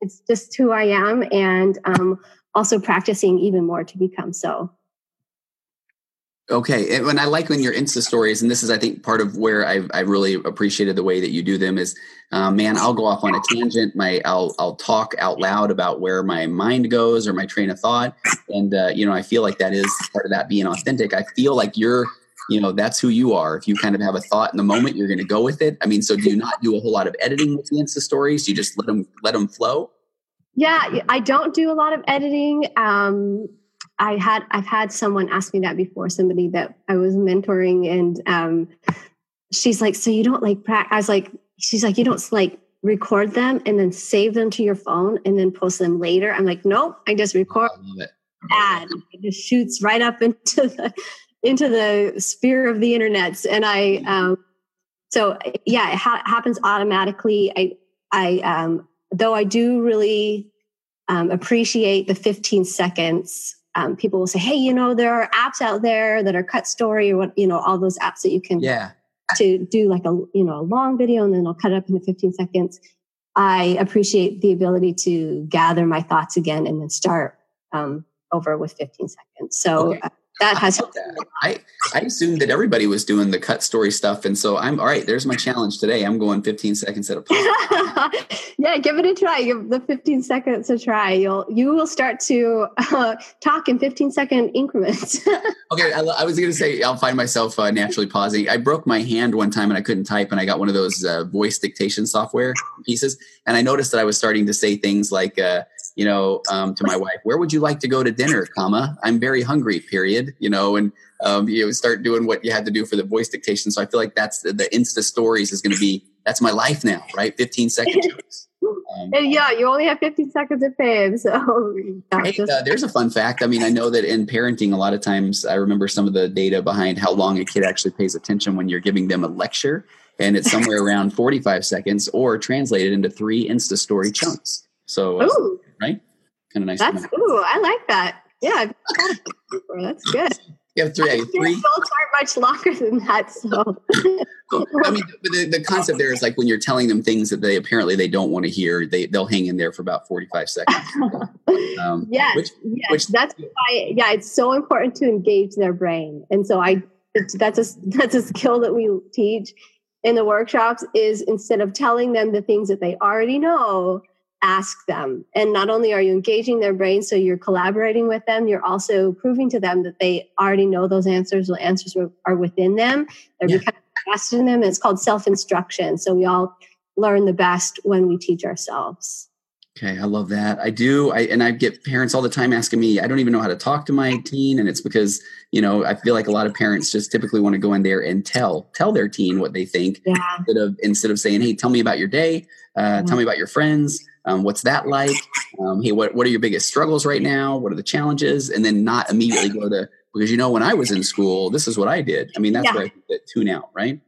Speaker 2: it's just who I am and um, also practicing even more to become so.
Speaker 1: Okay, and I like when your Insta stories, and this is, I think, part of where I've, I really appreciated the way that you do them. Is, uh, man, I'll go off on a tangent. My I'll I'll talk out loud about where my mind goes or my train of thought, and uh, you know, I feel like that is part of that being authentic. I feel like you're, you know, that's who you are. If you kind of have a thought in the moment, you're going to go with it. I mean, so do you not do a whole lot of editing with the Insta stories? You just let them let them flow.
Speaker 2: Yeah, I don't do a lot of editing. Um, I had I've had someone ask me that before. Somebody that I was mentoring, and um, she's like, "So you don't like?" practice?" I was like, "She's like, you don't like record them and then save them to your phone and then post them later." I'm like, "Nope, I just record." I Ad it just shoots right up into the into the sphere of the internet, and I um, so yeah, it ha- happens automatically. I I um, though I do really um, appreciate the 15 seconds um, people will say, "Hey, you know, there are apps out there that are cut story or what, you know, all those apps that you can
Speaker 1: yeah
Speaker 2: to do like a you know a long video and then I'll cut it up into 15 seconds." I appreciate the ability to gather my thoughts again and then start um, over with 15 seconds. So okay. uh, that has
Speaker 1: I, I assumed that everybody was doing the cut story stuff and so i'm all right there's my challenge today. I'm going 15 seconds at a
Speaker 2: yeah give it a try. Give the 15 seconds a try. You'll you will start to uh, talk in 15 second increments.
Speaker 1: Okay I, I, was gonna say i'll find myself uh, naturally pausing. I broke my hand one time and i couldn't type and i got one of those uh, voice dictation software pieces and i noticed that i was starting to say things like uh, you know, um, to my wife, where would you like to go to dinner, comma, I'm very hungry, period, you know, and um, you know, start doing what you had to do for the voice dictation. So I feel like that's the, the Insta stories is going to be, that's my life now, right? 15 seconds.
Speaker 2: Um, and yeah, you only have 15 seconds of fame. So
Speaker 1: uh, there's a fun fact. I mean, I know that in parenting, a lot of times I remember some of the data behind how long a kid actually pays attention when you're giving them a lecture. And it's somewhere around 45 seconds or translated into three Insta story chunks. So, uh, right?
Speaker 2: Kind of nice. That's ooh, I like that. Yeah, that's good.
Speaker 1: You have three. I three.
Speaker 2: Adults aren't much longer than that, so.
Speaker 1: I mean, the, the concept there is like when you're telling them things that they apparently they don't want to hear, they they'll hang in there for about 45 seconds.
Speaker 2: Um, yes, which, yes, which, that's why. Yeah, it's so important to engage their brain, and so I that's a that's a skill that we teach in the workshops. Is instead of telling them the things that they already know, ask them. And not only are you engaging their brain, so you're collaborating with them, you're also proving to them that they already know those answers. The answers are within them. They're yeah. becoming invested in them. It's called self instruction. So we all learn the best when we teach ourselves.
Speaker 1: Okay, I love that. I do. I and I get parents all the time asking me, I don't even know how to talk to my teen. And it's because, you know, I feel like a lot of parents just typically want to go in there and tell, tell their teen what they think yeah. instead of instead of saying, Hey, tell me about your day, uh, mm-hmm. tell me about your friends. Um, what's that like? Um, hey, what, what are your biggest struggles right now? What are the challenges? And then not immediately go to because you know when I was in school, this is what I did. I mean, that's yeah. where I tune out, right?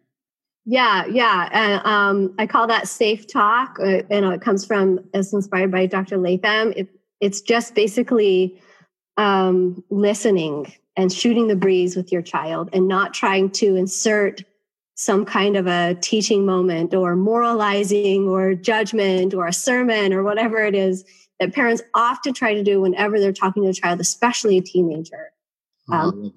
Speaker 2: Yeah, yeah. And um, I call that safe talk. Uh, you know, it comes from, it's inspired by Dr. Latham. It, it's just basically um, listening and shooting the breeze with your child and not trying to insert some kind of a teaching moment or moralizing or judgment or a sermon or whatever it is that parents often try to do whenever they're talking to a child, especially a teenager.
Speaker 1: Oh, um,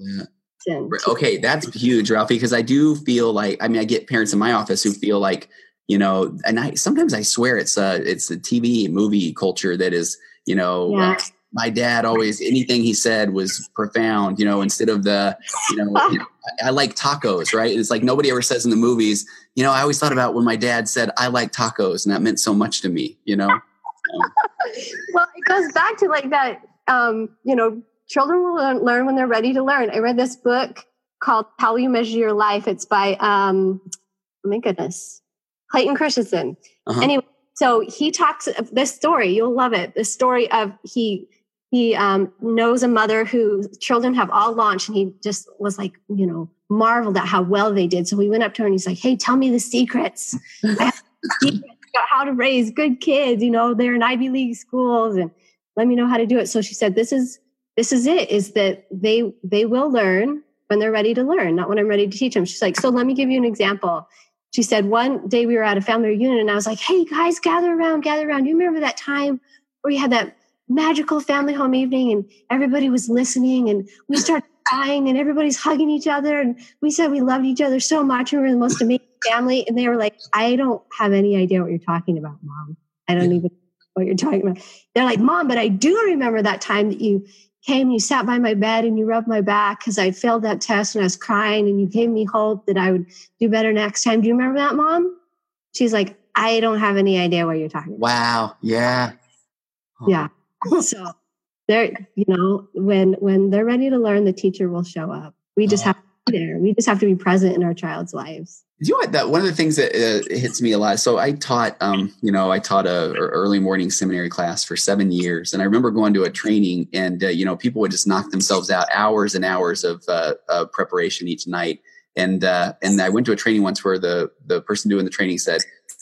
Speaker 1: Okay, that's huge, Ralphie, because I do feel like I mean I get parents in my office who feel like you know, and I sometimes I swear it's a it's a TV movie culture that is you know. Yeah. My dad always anything he said was profound you know instead of the you know I, I like tacos right it's like nobody ever says in the movies you know i always thought about when my dad said i like tacos and that meant so much to me you know
Speaker 2: well it goes back to like that um you know children will learn, learn when they're ready to learn. I read this book called How You Measure Your Life. It's by, um, oh my goodness, Clayton Christensen. Uh-huh. Anyway, so he talks of this story. You'll love it. The story of he he um, knows a mother whose children have all launched, and he just was like, you know, marveled at how well they did. So he went up to her and he's like, "Hey, tell me the secrets. secrets about how to raise good kids. You know, they're in Ivy League schools, and let me know how to do it." So she said, "This is this is it is that they they will learn when they're ready to learn not when i'm ready to teach them she's like so let me give you an example she said one day we were at a family reunion and i was like hey guys gather around gather around you remember that time where you had that magical family home evening and everybody was listening and we started crying and everybody's hugging each other and we said we loved each other so much and we were the most amazing family and they were like i don't have any idea what you're talking about mom i don't even know what you're talking about they're like mom but i do remember that time that you came, you sat by my bed and you rubbed my back because I failed that test and I was crying and you gave me hope that I would do better next time. Do you remember that, mom? She's like, I don't have any idea what you're talking about.
Speaker 1: Wow. Yeah.
Speaker 2: Yeah. So they're, you know, when when they're ready to learn, the teacher will show up. We just oh. have to be there. We just have to be present in our child's lives
Speaker 1: you know what? That one of the things that uh, hits me a lot. So I taught, um, you know, I taught a, a, early morning seminary class for seven years, and I remember going to a training, and uh, you know, people would just knock themselves out hours and hours of uh, preparation each night. And uh, and I went to a training once where the the person doing the training said,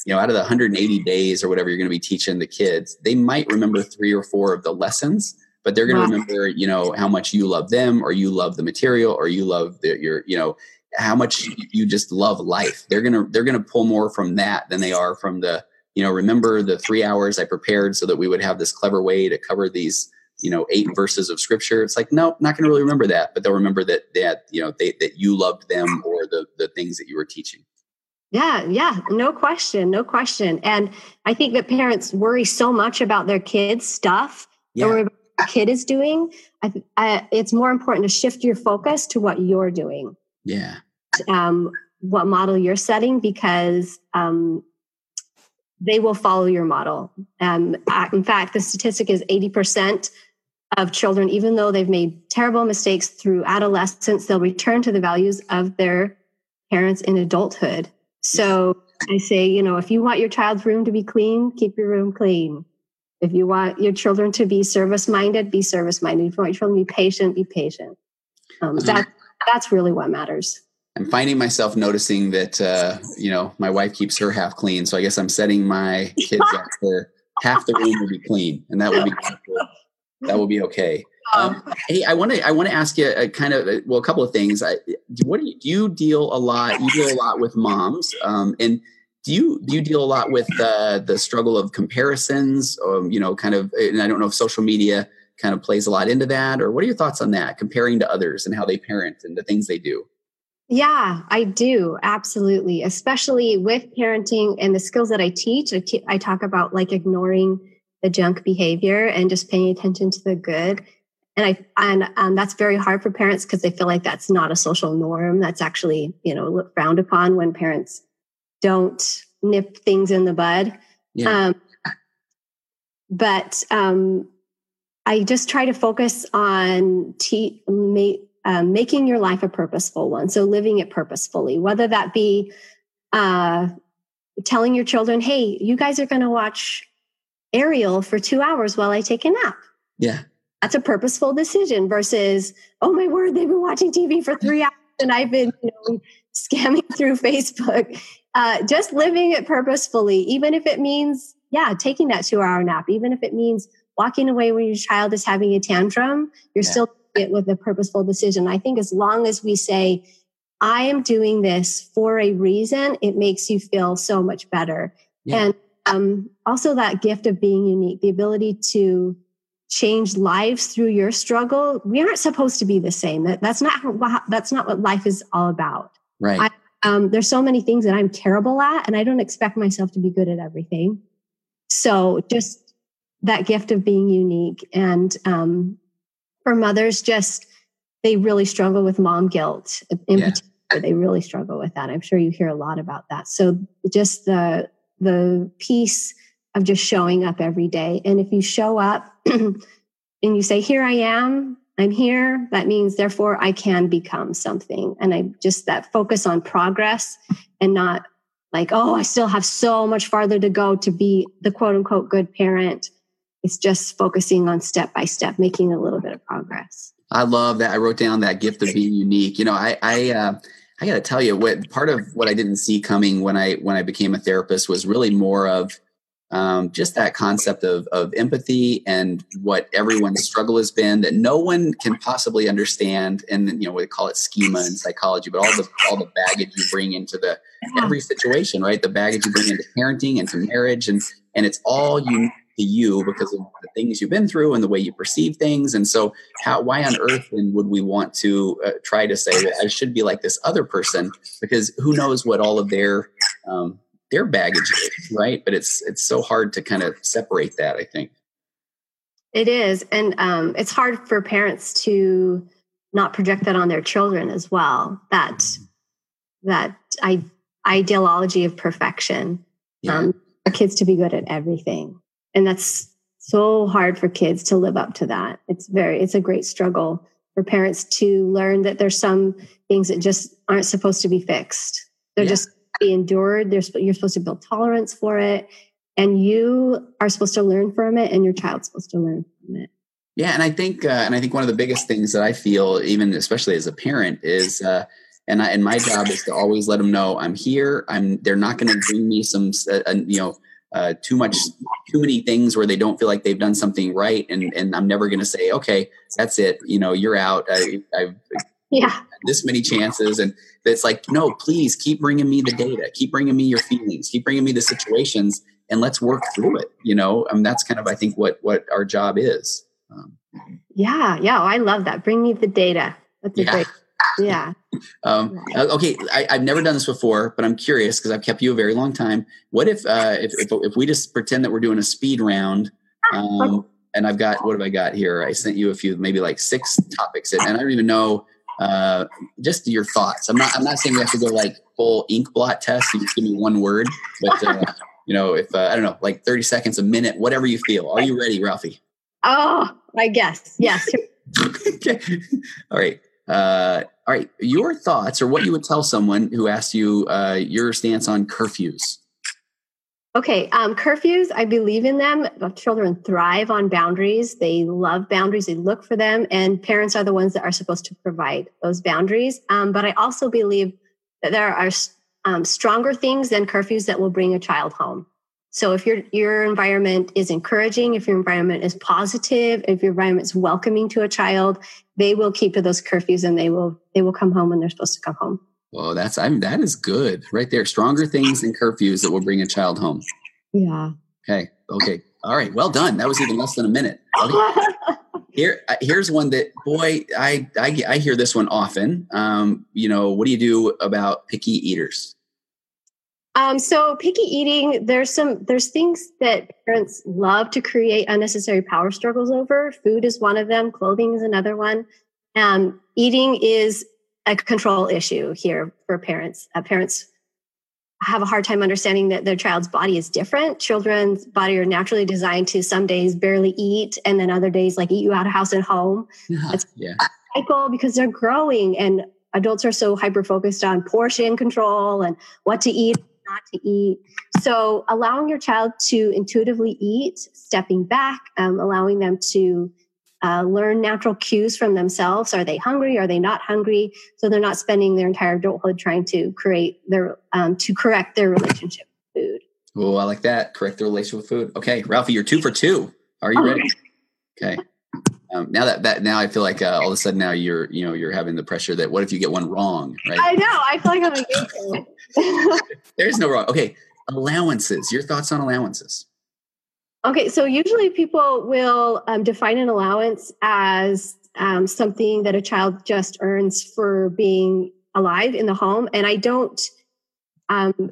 Speaker 1: you know, out of the 180 days or whatever you're going to be teaching the kids, they might remember three or four of the lessons, but they're going to wow. remember, you know, how much you love them, or you love the material, or you love the, your, you know how much you just love life. They're gonna they're gonna pull more from that than they are from the you know remember the three hours I prepared so that we would have this clever way to cover these you know eight verses of scripture. It's like no, not gonna really remember that, but they'll remember that that you know they, that you loved them or the the things that you were teaching.
Speaker 2: Yeah, yeah, no question, no question. And I think that parents worry so much about their kids' stuff yeah. or what the kid is doing. I, I, it's more important to shift your focus to what you're doing.
Speaker 1: Yeah.
Speaker 2: Um, what model you're setting because um, they will follow your model. Um, in fact, the statistic is 80% of children, even though they've made terrible mistakes through adolescence, they'll return to the values of their parents in adulthood. So I say, you know, if you want your child's room to be clean, keep your room clean. If you want your children to be service minded, be service minded. If you want your children to be patient, be patient. Um, mm-hmm. That that's really what matters.
Speaker 1: I'm finding myself noticing that uh, you know my wife keeps her half clean, so I guess I'm setting my kids up for half the room will be clean, and that will be that will be okay. Um, hey, I want to I want to ask you a kind of uh, well a couple of things. I, what do you, do you deal a lot? You deal a lot with moms, um, and do you do you deal a lot with uh, the struggle of comparisons? Um, you know, kind of, and I don't know if social media kind of plays a lot into that or what are your thoughts on that comparing to others and how they parent and the things they do
Speaker 2: yeah i do absolutely especially with parenting and the skills that i teach I, t- I talk about like ignoring the junk behavior and just paying attention to the good and i and um, that's very hard for parents because they feel like that's not a social norm that's actually you know frowned upon when parents don't nip things in the bud. Yeah. Um, but um, I just try to focus on te- ma- uh, making your life a purposeful one. So living it purposefully, whether that be uh, telling your children, hey, you guys are going to watch Ariel for two hours while I take a nap.
Speaker 1: Yeah.
Speaker 2: That's a purposeful decision versus, oh my word, they've been watching TV for three hours and I've been, you know, scamming through Facebook. Uh, just living it purposefully, even if it means, yeah, taking that two hour nap, even if it means walking away when your child is having a tantrum, you're yeah. still it with a purposeful decision. I think as long as we say, I am doing this for a reason, it makes you feel so much better. Yeah. And um, also that gift of being unique, the ability to change lives through your struggle. We aren't supposed to be the same. That, that's not what, that's not what life is all about.
Speaker 1: Right. I,
Speaker 2: um, there's so many things that I'm terrible at, and I don't expect myself to be good at everything. So just that gift of being unique, and um, for mothers, just they really struggle with mom guilt. In yeah. particular, they really struggle with that. I'm sure you hear a lot about that. So just the the piece of just showing up every day. And if you show up and you say, Here I am, I'm here, that means therefore I can become something. And I just that focus on progress and not like, oh, I still have so much farther to go to be the quote unquote good parent. It's just focusing on step by step, making a little bit of progress.
Speaker 1: I love that. I wrote down that gift of being unique. You know, I, I, uh, I got to tell you, what part of what I didn't see coming when I when I became a therapist was really more of um, just that concept of of empathy and what everyone's struggle has been that no one can possibly understand. And you know, we call it schema in psychology, but all the all the baggage you bring into the every situation, right? The baggage you bring into parenting, and to marriage, and and it's all you to you because of the things you've been through and the way you perceive things. And so, how why on earth then would we want to uh, try to say that I should be like this other person? Because who knows what all of their um, their baggage is, right? But it's it's so hard to kind of separate that. I think
Speaker 2: it is, and um, it's hard for parents to not project that on their children as well. That that I, ideology of perfection. Yeah. Um, for kids to be good at everything and that's so hard for kids to live up to that it's very it's a great struggle for parents to learn that there's some things that just aren't supposed to be fixed they're yeah. just be endured There's, you're supposed to build tolerance for it and you are supposed to learn from it and your child's supposed to learn from it
Speaker 1: yeah and i think uh, and i think one of the biggest things that i feel even especially as a parent is uh, and I, and my job is to always let them know I'm here. I'm. They're not going to bring me some, uh, you know, uh, too much too many things where they don't feel like they've done something right and and i'm never going to say okay that's it you know you're out I, i've
Speaker 2: yeah
Speaker 1: this many chances and it's like no please keep bringing me the data keep bringing me your feelings keep bringing me the situations and let's work through it you know I mean, that's kind of i think what what our job is um,
Speaker 2: yeah yeah oh, i love that bring me the data that's a yeah. great yeah.
Speaker 1: um, okay, I, have never done this before, but I'm curious because I've kept you a very long time. What if, uh, if, if if we just pretend that we're doing a speed round, um, and I've got what have I got here? I sent you a few, maybe like six topics, and I don't even know uh, just your thoughts. I'm not I'm not saying we have to go like full ink blot test. You just give me one word, but uh, you know, if uh, I don't know, like 30 seconds, a minute, whatever you feel. Are you ready, Ralphie?
Speaker 2: Oh, I guess yes.
Speaker 1: okay. All right. Uh, all right, your thoughts or what you would tell someone who asked you uh, your stance on curfews.
Speaker 2: Okay, um, curfews, I believe in them. Children thrive on boundaries. They love boundaries, they look for them, and parents are the ones that are supposed to provide those boundaries. Um, but I also believe that there are um, stronger things than curfews that will bring a child home. So if your your environment is encouraging, if your environment is positive, if your environment is welcoming to a child, they will keep to those curfews and they will they will come home when they're supposed to come home.
Speaker 1: Well, that's I mean that is good right there. Stronger things than curfews that will bring a child home.
Speaker 2: Yeah.
Speaker 1: Okay. Okay. All right. Well done. That was even less than a minute. Here, uh, here's one that boy, I, I I hear this one often. Um, you know, what do you do about picky eaters?
Speaker 2: Um, so picky eating, there's some there's things that parents love to create unnecessary power struggles over. Food is one of them. Clothing is another one. Um, eating is a control issue here for parents. Uh, parents have a hard time understanding that their child's body is different. Children's body are naturally designed to some days barely eat, and then other days like eat you out of house and home.
Speaker 1: That's yeah.
Speaker 2: cycle because they're growing, and adults are so hyper focused on portion control and what to eat, not to eat. So allowing your child to intuitively eat, stepping back, um, allowing them to uh, learn natural cues from themselves. Are they hungry? Are they not hungry? So they're not spending their entire adulthood trying to create their um, to correct their relationship with food.
Speaker 1: Oh, I like that. Correct the relationship with food. Okay, Ralphie, you're two for two. Are you ready? Okay. Um, now that that now I feel like uh, all of a sudden now you're you know you're having the pressure that what if you get one wrong, right?
Speaker 2: I know. I feel like I'm
Speaker 1: a There's no wrong. Okay, allowances. Your thoughts on allowances?
Speaker 2: Okay, so usually people will um, define an allowance as um, something that a child just earns for being alive in the home, and I don't. Um,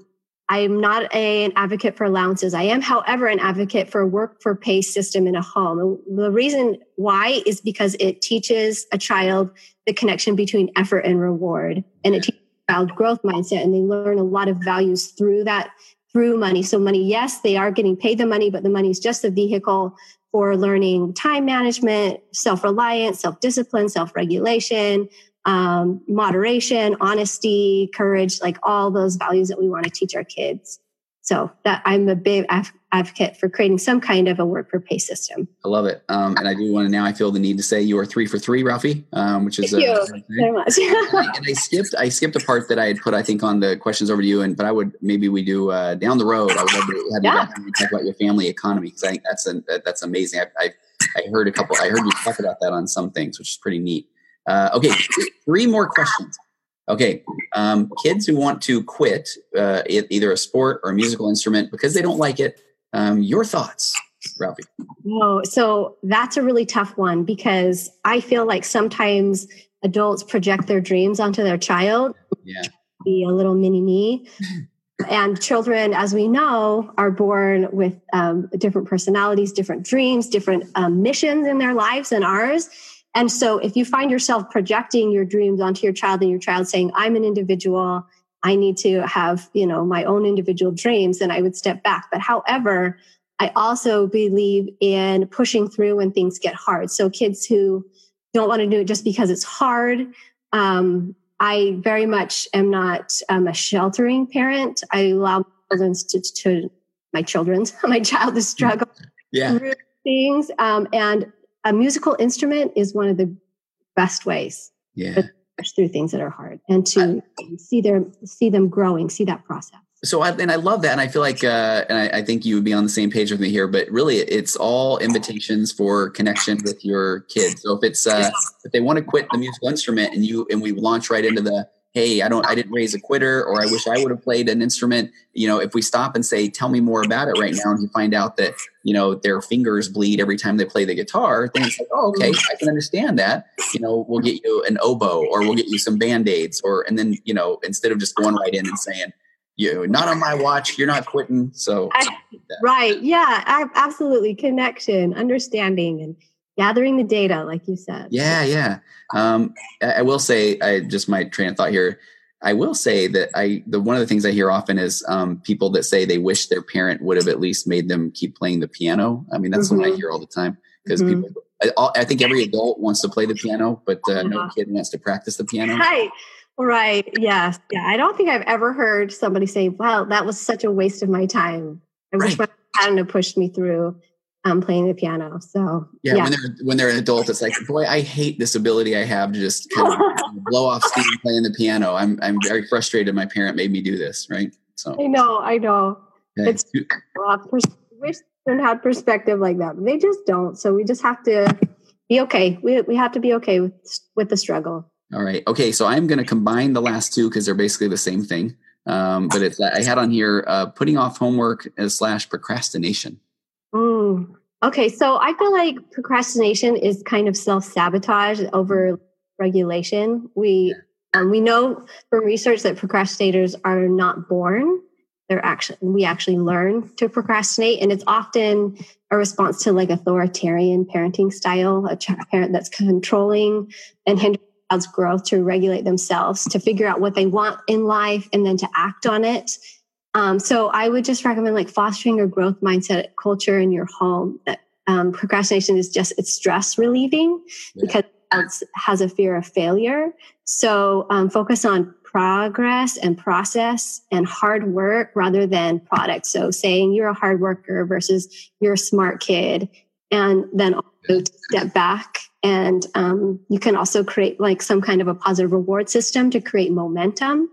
Speaker 2: I am not a, an advocate for allowances. I am, however, an advocate for a work for pay system in a home. the reason why is because it teaches a child the connection between effort and reward, and it teaches a child growth mindset, and they learn a lot of values through that through money. So money, yes, they are getting paid the money, but the money is just a vehicle for learning time management, self-reliance, self-discipline, self-regulation, um, moderation, honesty, courage, like all those values that we want to teach our kids. So that I'm a big advocate for creating some kind of a work for pay system.
Speaker 1: I love it, um, and I do want to now. I feel the need to say you are three for three, Ralphie, um, which is
Speaker 2: Thank uh, you very much. and,
Speaker 1: I, and, I, skipped I skipped a part that I had put I think on the questions over to you, and but I would maybe we do uh, down the road. I would love to have yeah. you talk about your family economy because I think that's an, that's amazing. I, I I heard a couple. I heard you talk about that on some things, which is pretty neat. Uh, okay, three more questions. Okay, um, kids who want to quit uh, either a sport or a musical instrument because they don't like it. Um, your thoughts, Ralphie?
Speaker 2: Oh, so that's a really tough one because I feel like sometimes adults project their dreams onto their child.
Speaker 1: Yeah,
Speaker 2: be a little mini me. and children, as we know, are born with um, different personalities, different dreams, different um, missions in their lives than ours. And so if you find yourself projecting your dreams onto your child and your child saying, I'm an individual, I need to have, you know, my own individual dreams, then I would step back. But however, I also believe in pushing through when things get hard. So kids who don't want to do it just because it's hard, um, I very much am not um, a sheltering parent. I allow children to, to my children's my child to struggle
Speaker 1: yeah.
Speaker 2: through things, um, and a musical instrument is one of the best ways
Speaker 1: yeah.
Speaker 2: through things that are hard and to I, see their see them growing, see that process.
Speaker 1: So I, and I love that, and I feel like, uh, and I, I, think you would be on the same page with me here. But really, it's all invitations for connection with your kids. So if it's uh, if they want to quit the musical instrument, and you and we launch right into the hey i don't i didn't raise a quitter or i wish i would have played an instrument. You know if we stop and say tell me more about it right now and you find out that you know their fingers bleed every time they play the guitar then it's like oh okay i can understand that. You know we'll get you an oboe or we'll get you some band-aids or and then you know instead of just going right in and saying you know, not on my watch you're not quitting. So I,
Speaker 2: right yeah absolutely connection understanding and gathering the data like you said
Speaker 1: yeah yeah um, I will say, I just my train of thought here. I will say that I the one of the things I hear often is um, people that say they wish their parent would have at least made them keep playing the piano. I mean, that's mm-hmm. what I hear all the time because mm-hmm. people. I, I, think every adult wants to play the piano, but uh, no uh-huh. kid wants to practice the piano.
Speaker 2: Right. Right. Yes. Yeah. I don't think I've ever heard somebody say, "Wow, that was such a waste of my time." I right. wish my parent hadn't pushed me through um, playing the piano. So
Speaker 1: yeah, yeah, when they're when they're an adult, it's like, boy, I hate this ability I have to just kind of blow off steam playing the piano. I'm I'm very frustrated. My parent made me do this, right?
Speaker 2: So I know, I know. Okay. It's well, pers- wish they had perspective like that. They just don't. So we just have to be okay. We we have to be okay with with the struggle.
Speaker 1: All right. Okay. So I'm going to combine the last two because they're basically the same thing. Um, but it's I had on here uh, putting off homework slash procrastination.
Speaker 2: Mm. Okay, so I feel like procrastination is kind of self sabotage over regulation. We um, we know from research that procrastinators are not born; they're actually we actually learn to procrastinate, and it's often a response to like authoritarian parenting style, a parent that's controlling and hindering child's growth to regulate themselves, to figure out what they want in life, and then to act on it Um, so I would just recommend like fostering a growth mindset culture in your home that um, procrastination is just it's stress relieving yeah. because it has a fear of failure. So um, focus on progress and process and hard work rather than product. So saying you're a hard worker versus you're a smart kid, and then also step back and um, you can also create like some kind of a positive reward system to create momentum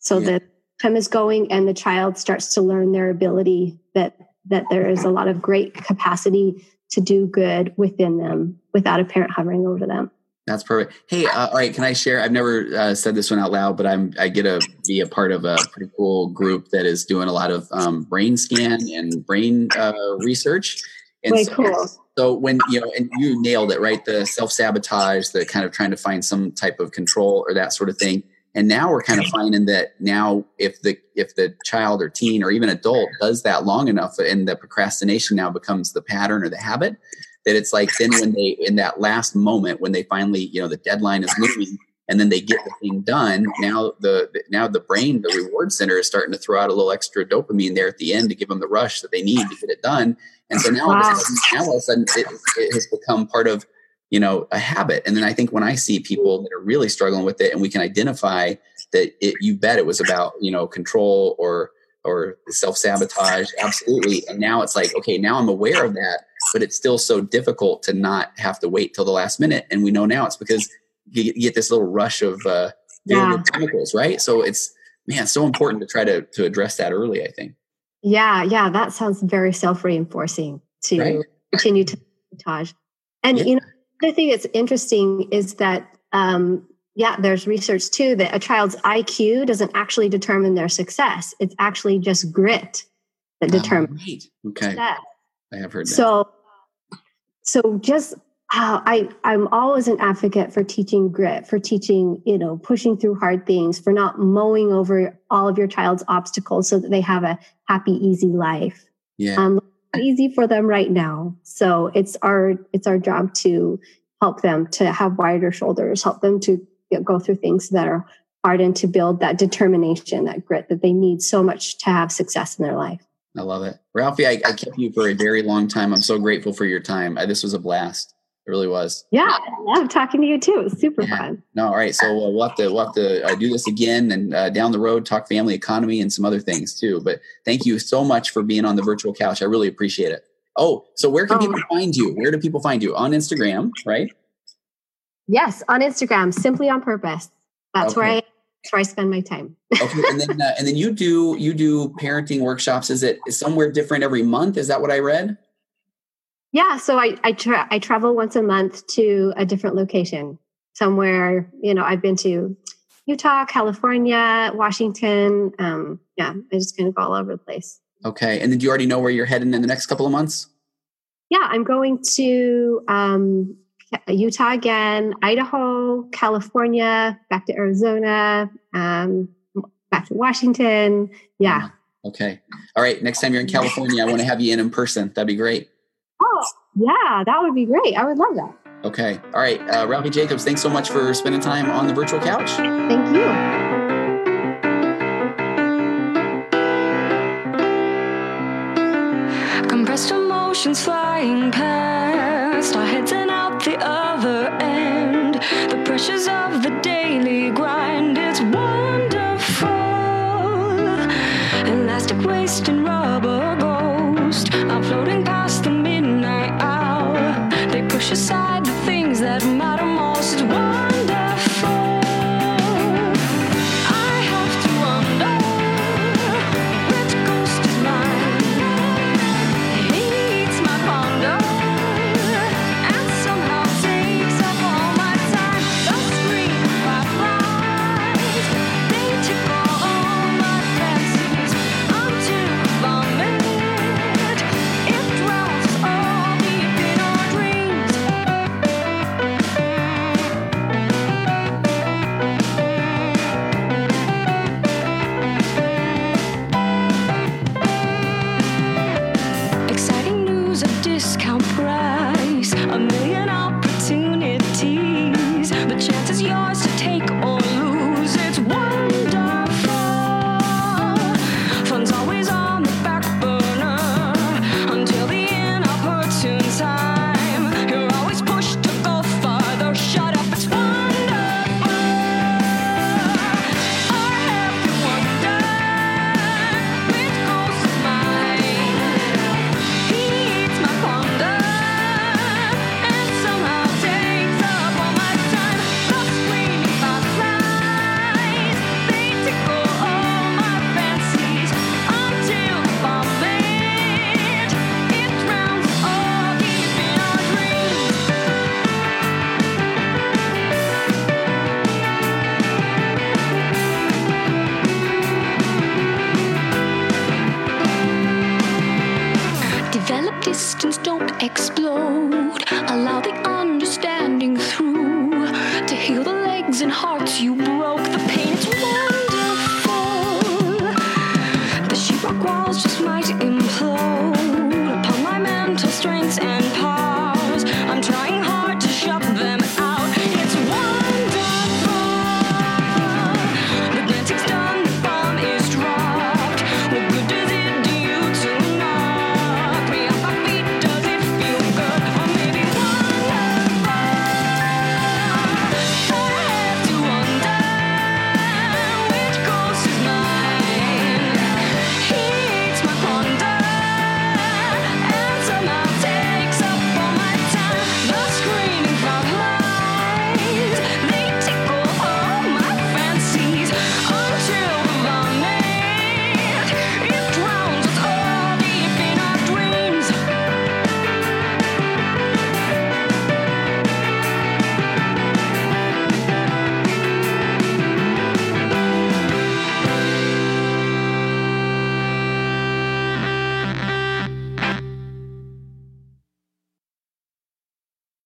Speaker 2: so yeah. that time is going and the child starts to learn their ability that that there is a lot of great capacity to do good within them without a parent hovering over them
Speaker 1: that's perfect. Hey, uh, all right. Can I share? I've never uh, said this one out loud, but I'm I get to be a part of a pretty cool group that is doing a lot of um, brain scan and brain uh, research. And
Speaker 2: Way so, cool.
Speaker 1: So when you know, and you nailed it, right? The self sabotage, the kind of trying to find some type of control or that sort of thing. And now we're kind of finding that now if the if the child or teen or even adult does that long enough, and the procrastination now becomes the pattern or the habit, that it's like then when they in that last moment when they finally you know the deadline is looming and then they get the thing done now the now the brain the reward center is starting to throw out a little extra dopamine there at the end to give them the rush that they need to get it done. And so now, wow. all, of sudden, now all of a sudden it, it has become part of you know a habit and then i think when i see people that are really struggling with it and we can identify that it, you bet it was about you know control or or self-sabotage absolutely and now it's like okay now i'm aware of that but it's still so difficult to not have to wait till the last minute and we know now it's because you get this little rush of uh yeah. chemicals right so it's man so important to try to to address that early i think
Speaker 2: yeah yeah that sounds very self-reinforcing to right? continue to sabotage and yeah. you know the thing that's interesting is that um, yeah, there's research too that a child's IQ doesn't actually determine their success. It's actually just grit that oh, determines.
Speaker 1: Right. Okay. Success. I have heard that.
Speaker 2: So, so just uh, I I'm always an advocate for teaching grit, for teaching you know pushing through hard things, for not mowing over all of your child's obstacles so that they have a happy, easy life.
Speaker 1: Yeah. Um,
Speaker 2: easy for them right now. So it's our it's our job to help them to have wider shoulders, help them to go through things that are hard and to build that determination, that grit that they need so much to have success in their life.
Speaker 1: I love it. Ralphie, I, I kept you for a very long time. I'm so grateful for your time. I, this was a blast. It really was.
Speaker 2: Yeah, I love talking to you too. It was super yeah. fun.
Speaker 1: No, all right. So uh, we'll have to we'll have to uh, do this again and uh, down the road talk family economy and some other things too. But thank you so much for being on the virtual couch. I really appreciate it. Oh, so where can um, people find you? Where do people find you? On Instagram, right?
Speaker 2: Yes, on Instagram, simply on purpose. That's okay. where I that's where I spend my time.
Speaker 1: okay, and then uh, and then you do you do parenting workshops. Is it somewhere different every month? Is that what I read?
Speaker 2: Yeah, so I I, tra- I travel once a month to a different location somewhere. You know, I've been to Utah, California, Washington. Um, yeah, I just kind of go all over the place.
Speaker 1: Okay, and then do you already know where you're heading in the next couple of months?
Speaker 2: Yeah, I'm going to um, Utah again, Idaho, California, back to Arizona, um, back to Washington. Yeah.
Speaker 1: Okay. All right. Next time you're in California, I want to have you in in person. That'd be great.
Speaker 2: Yeah, that would be great. I would love that.
Speaker 1: Okay. All right. Uh, Ralphie Jacobs, thanks so much for spending time on the virtual couch.
Speaker 2: Thank you. compressed emotions flying past our heads and out the other end. The pressures of the daily grind, it's wonderful. Elastic waist and rubber They push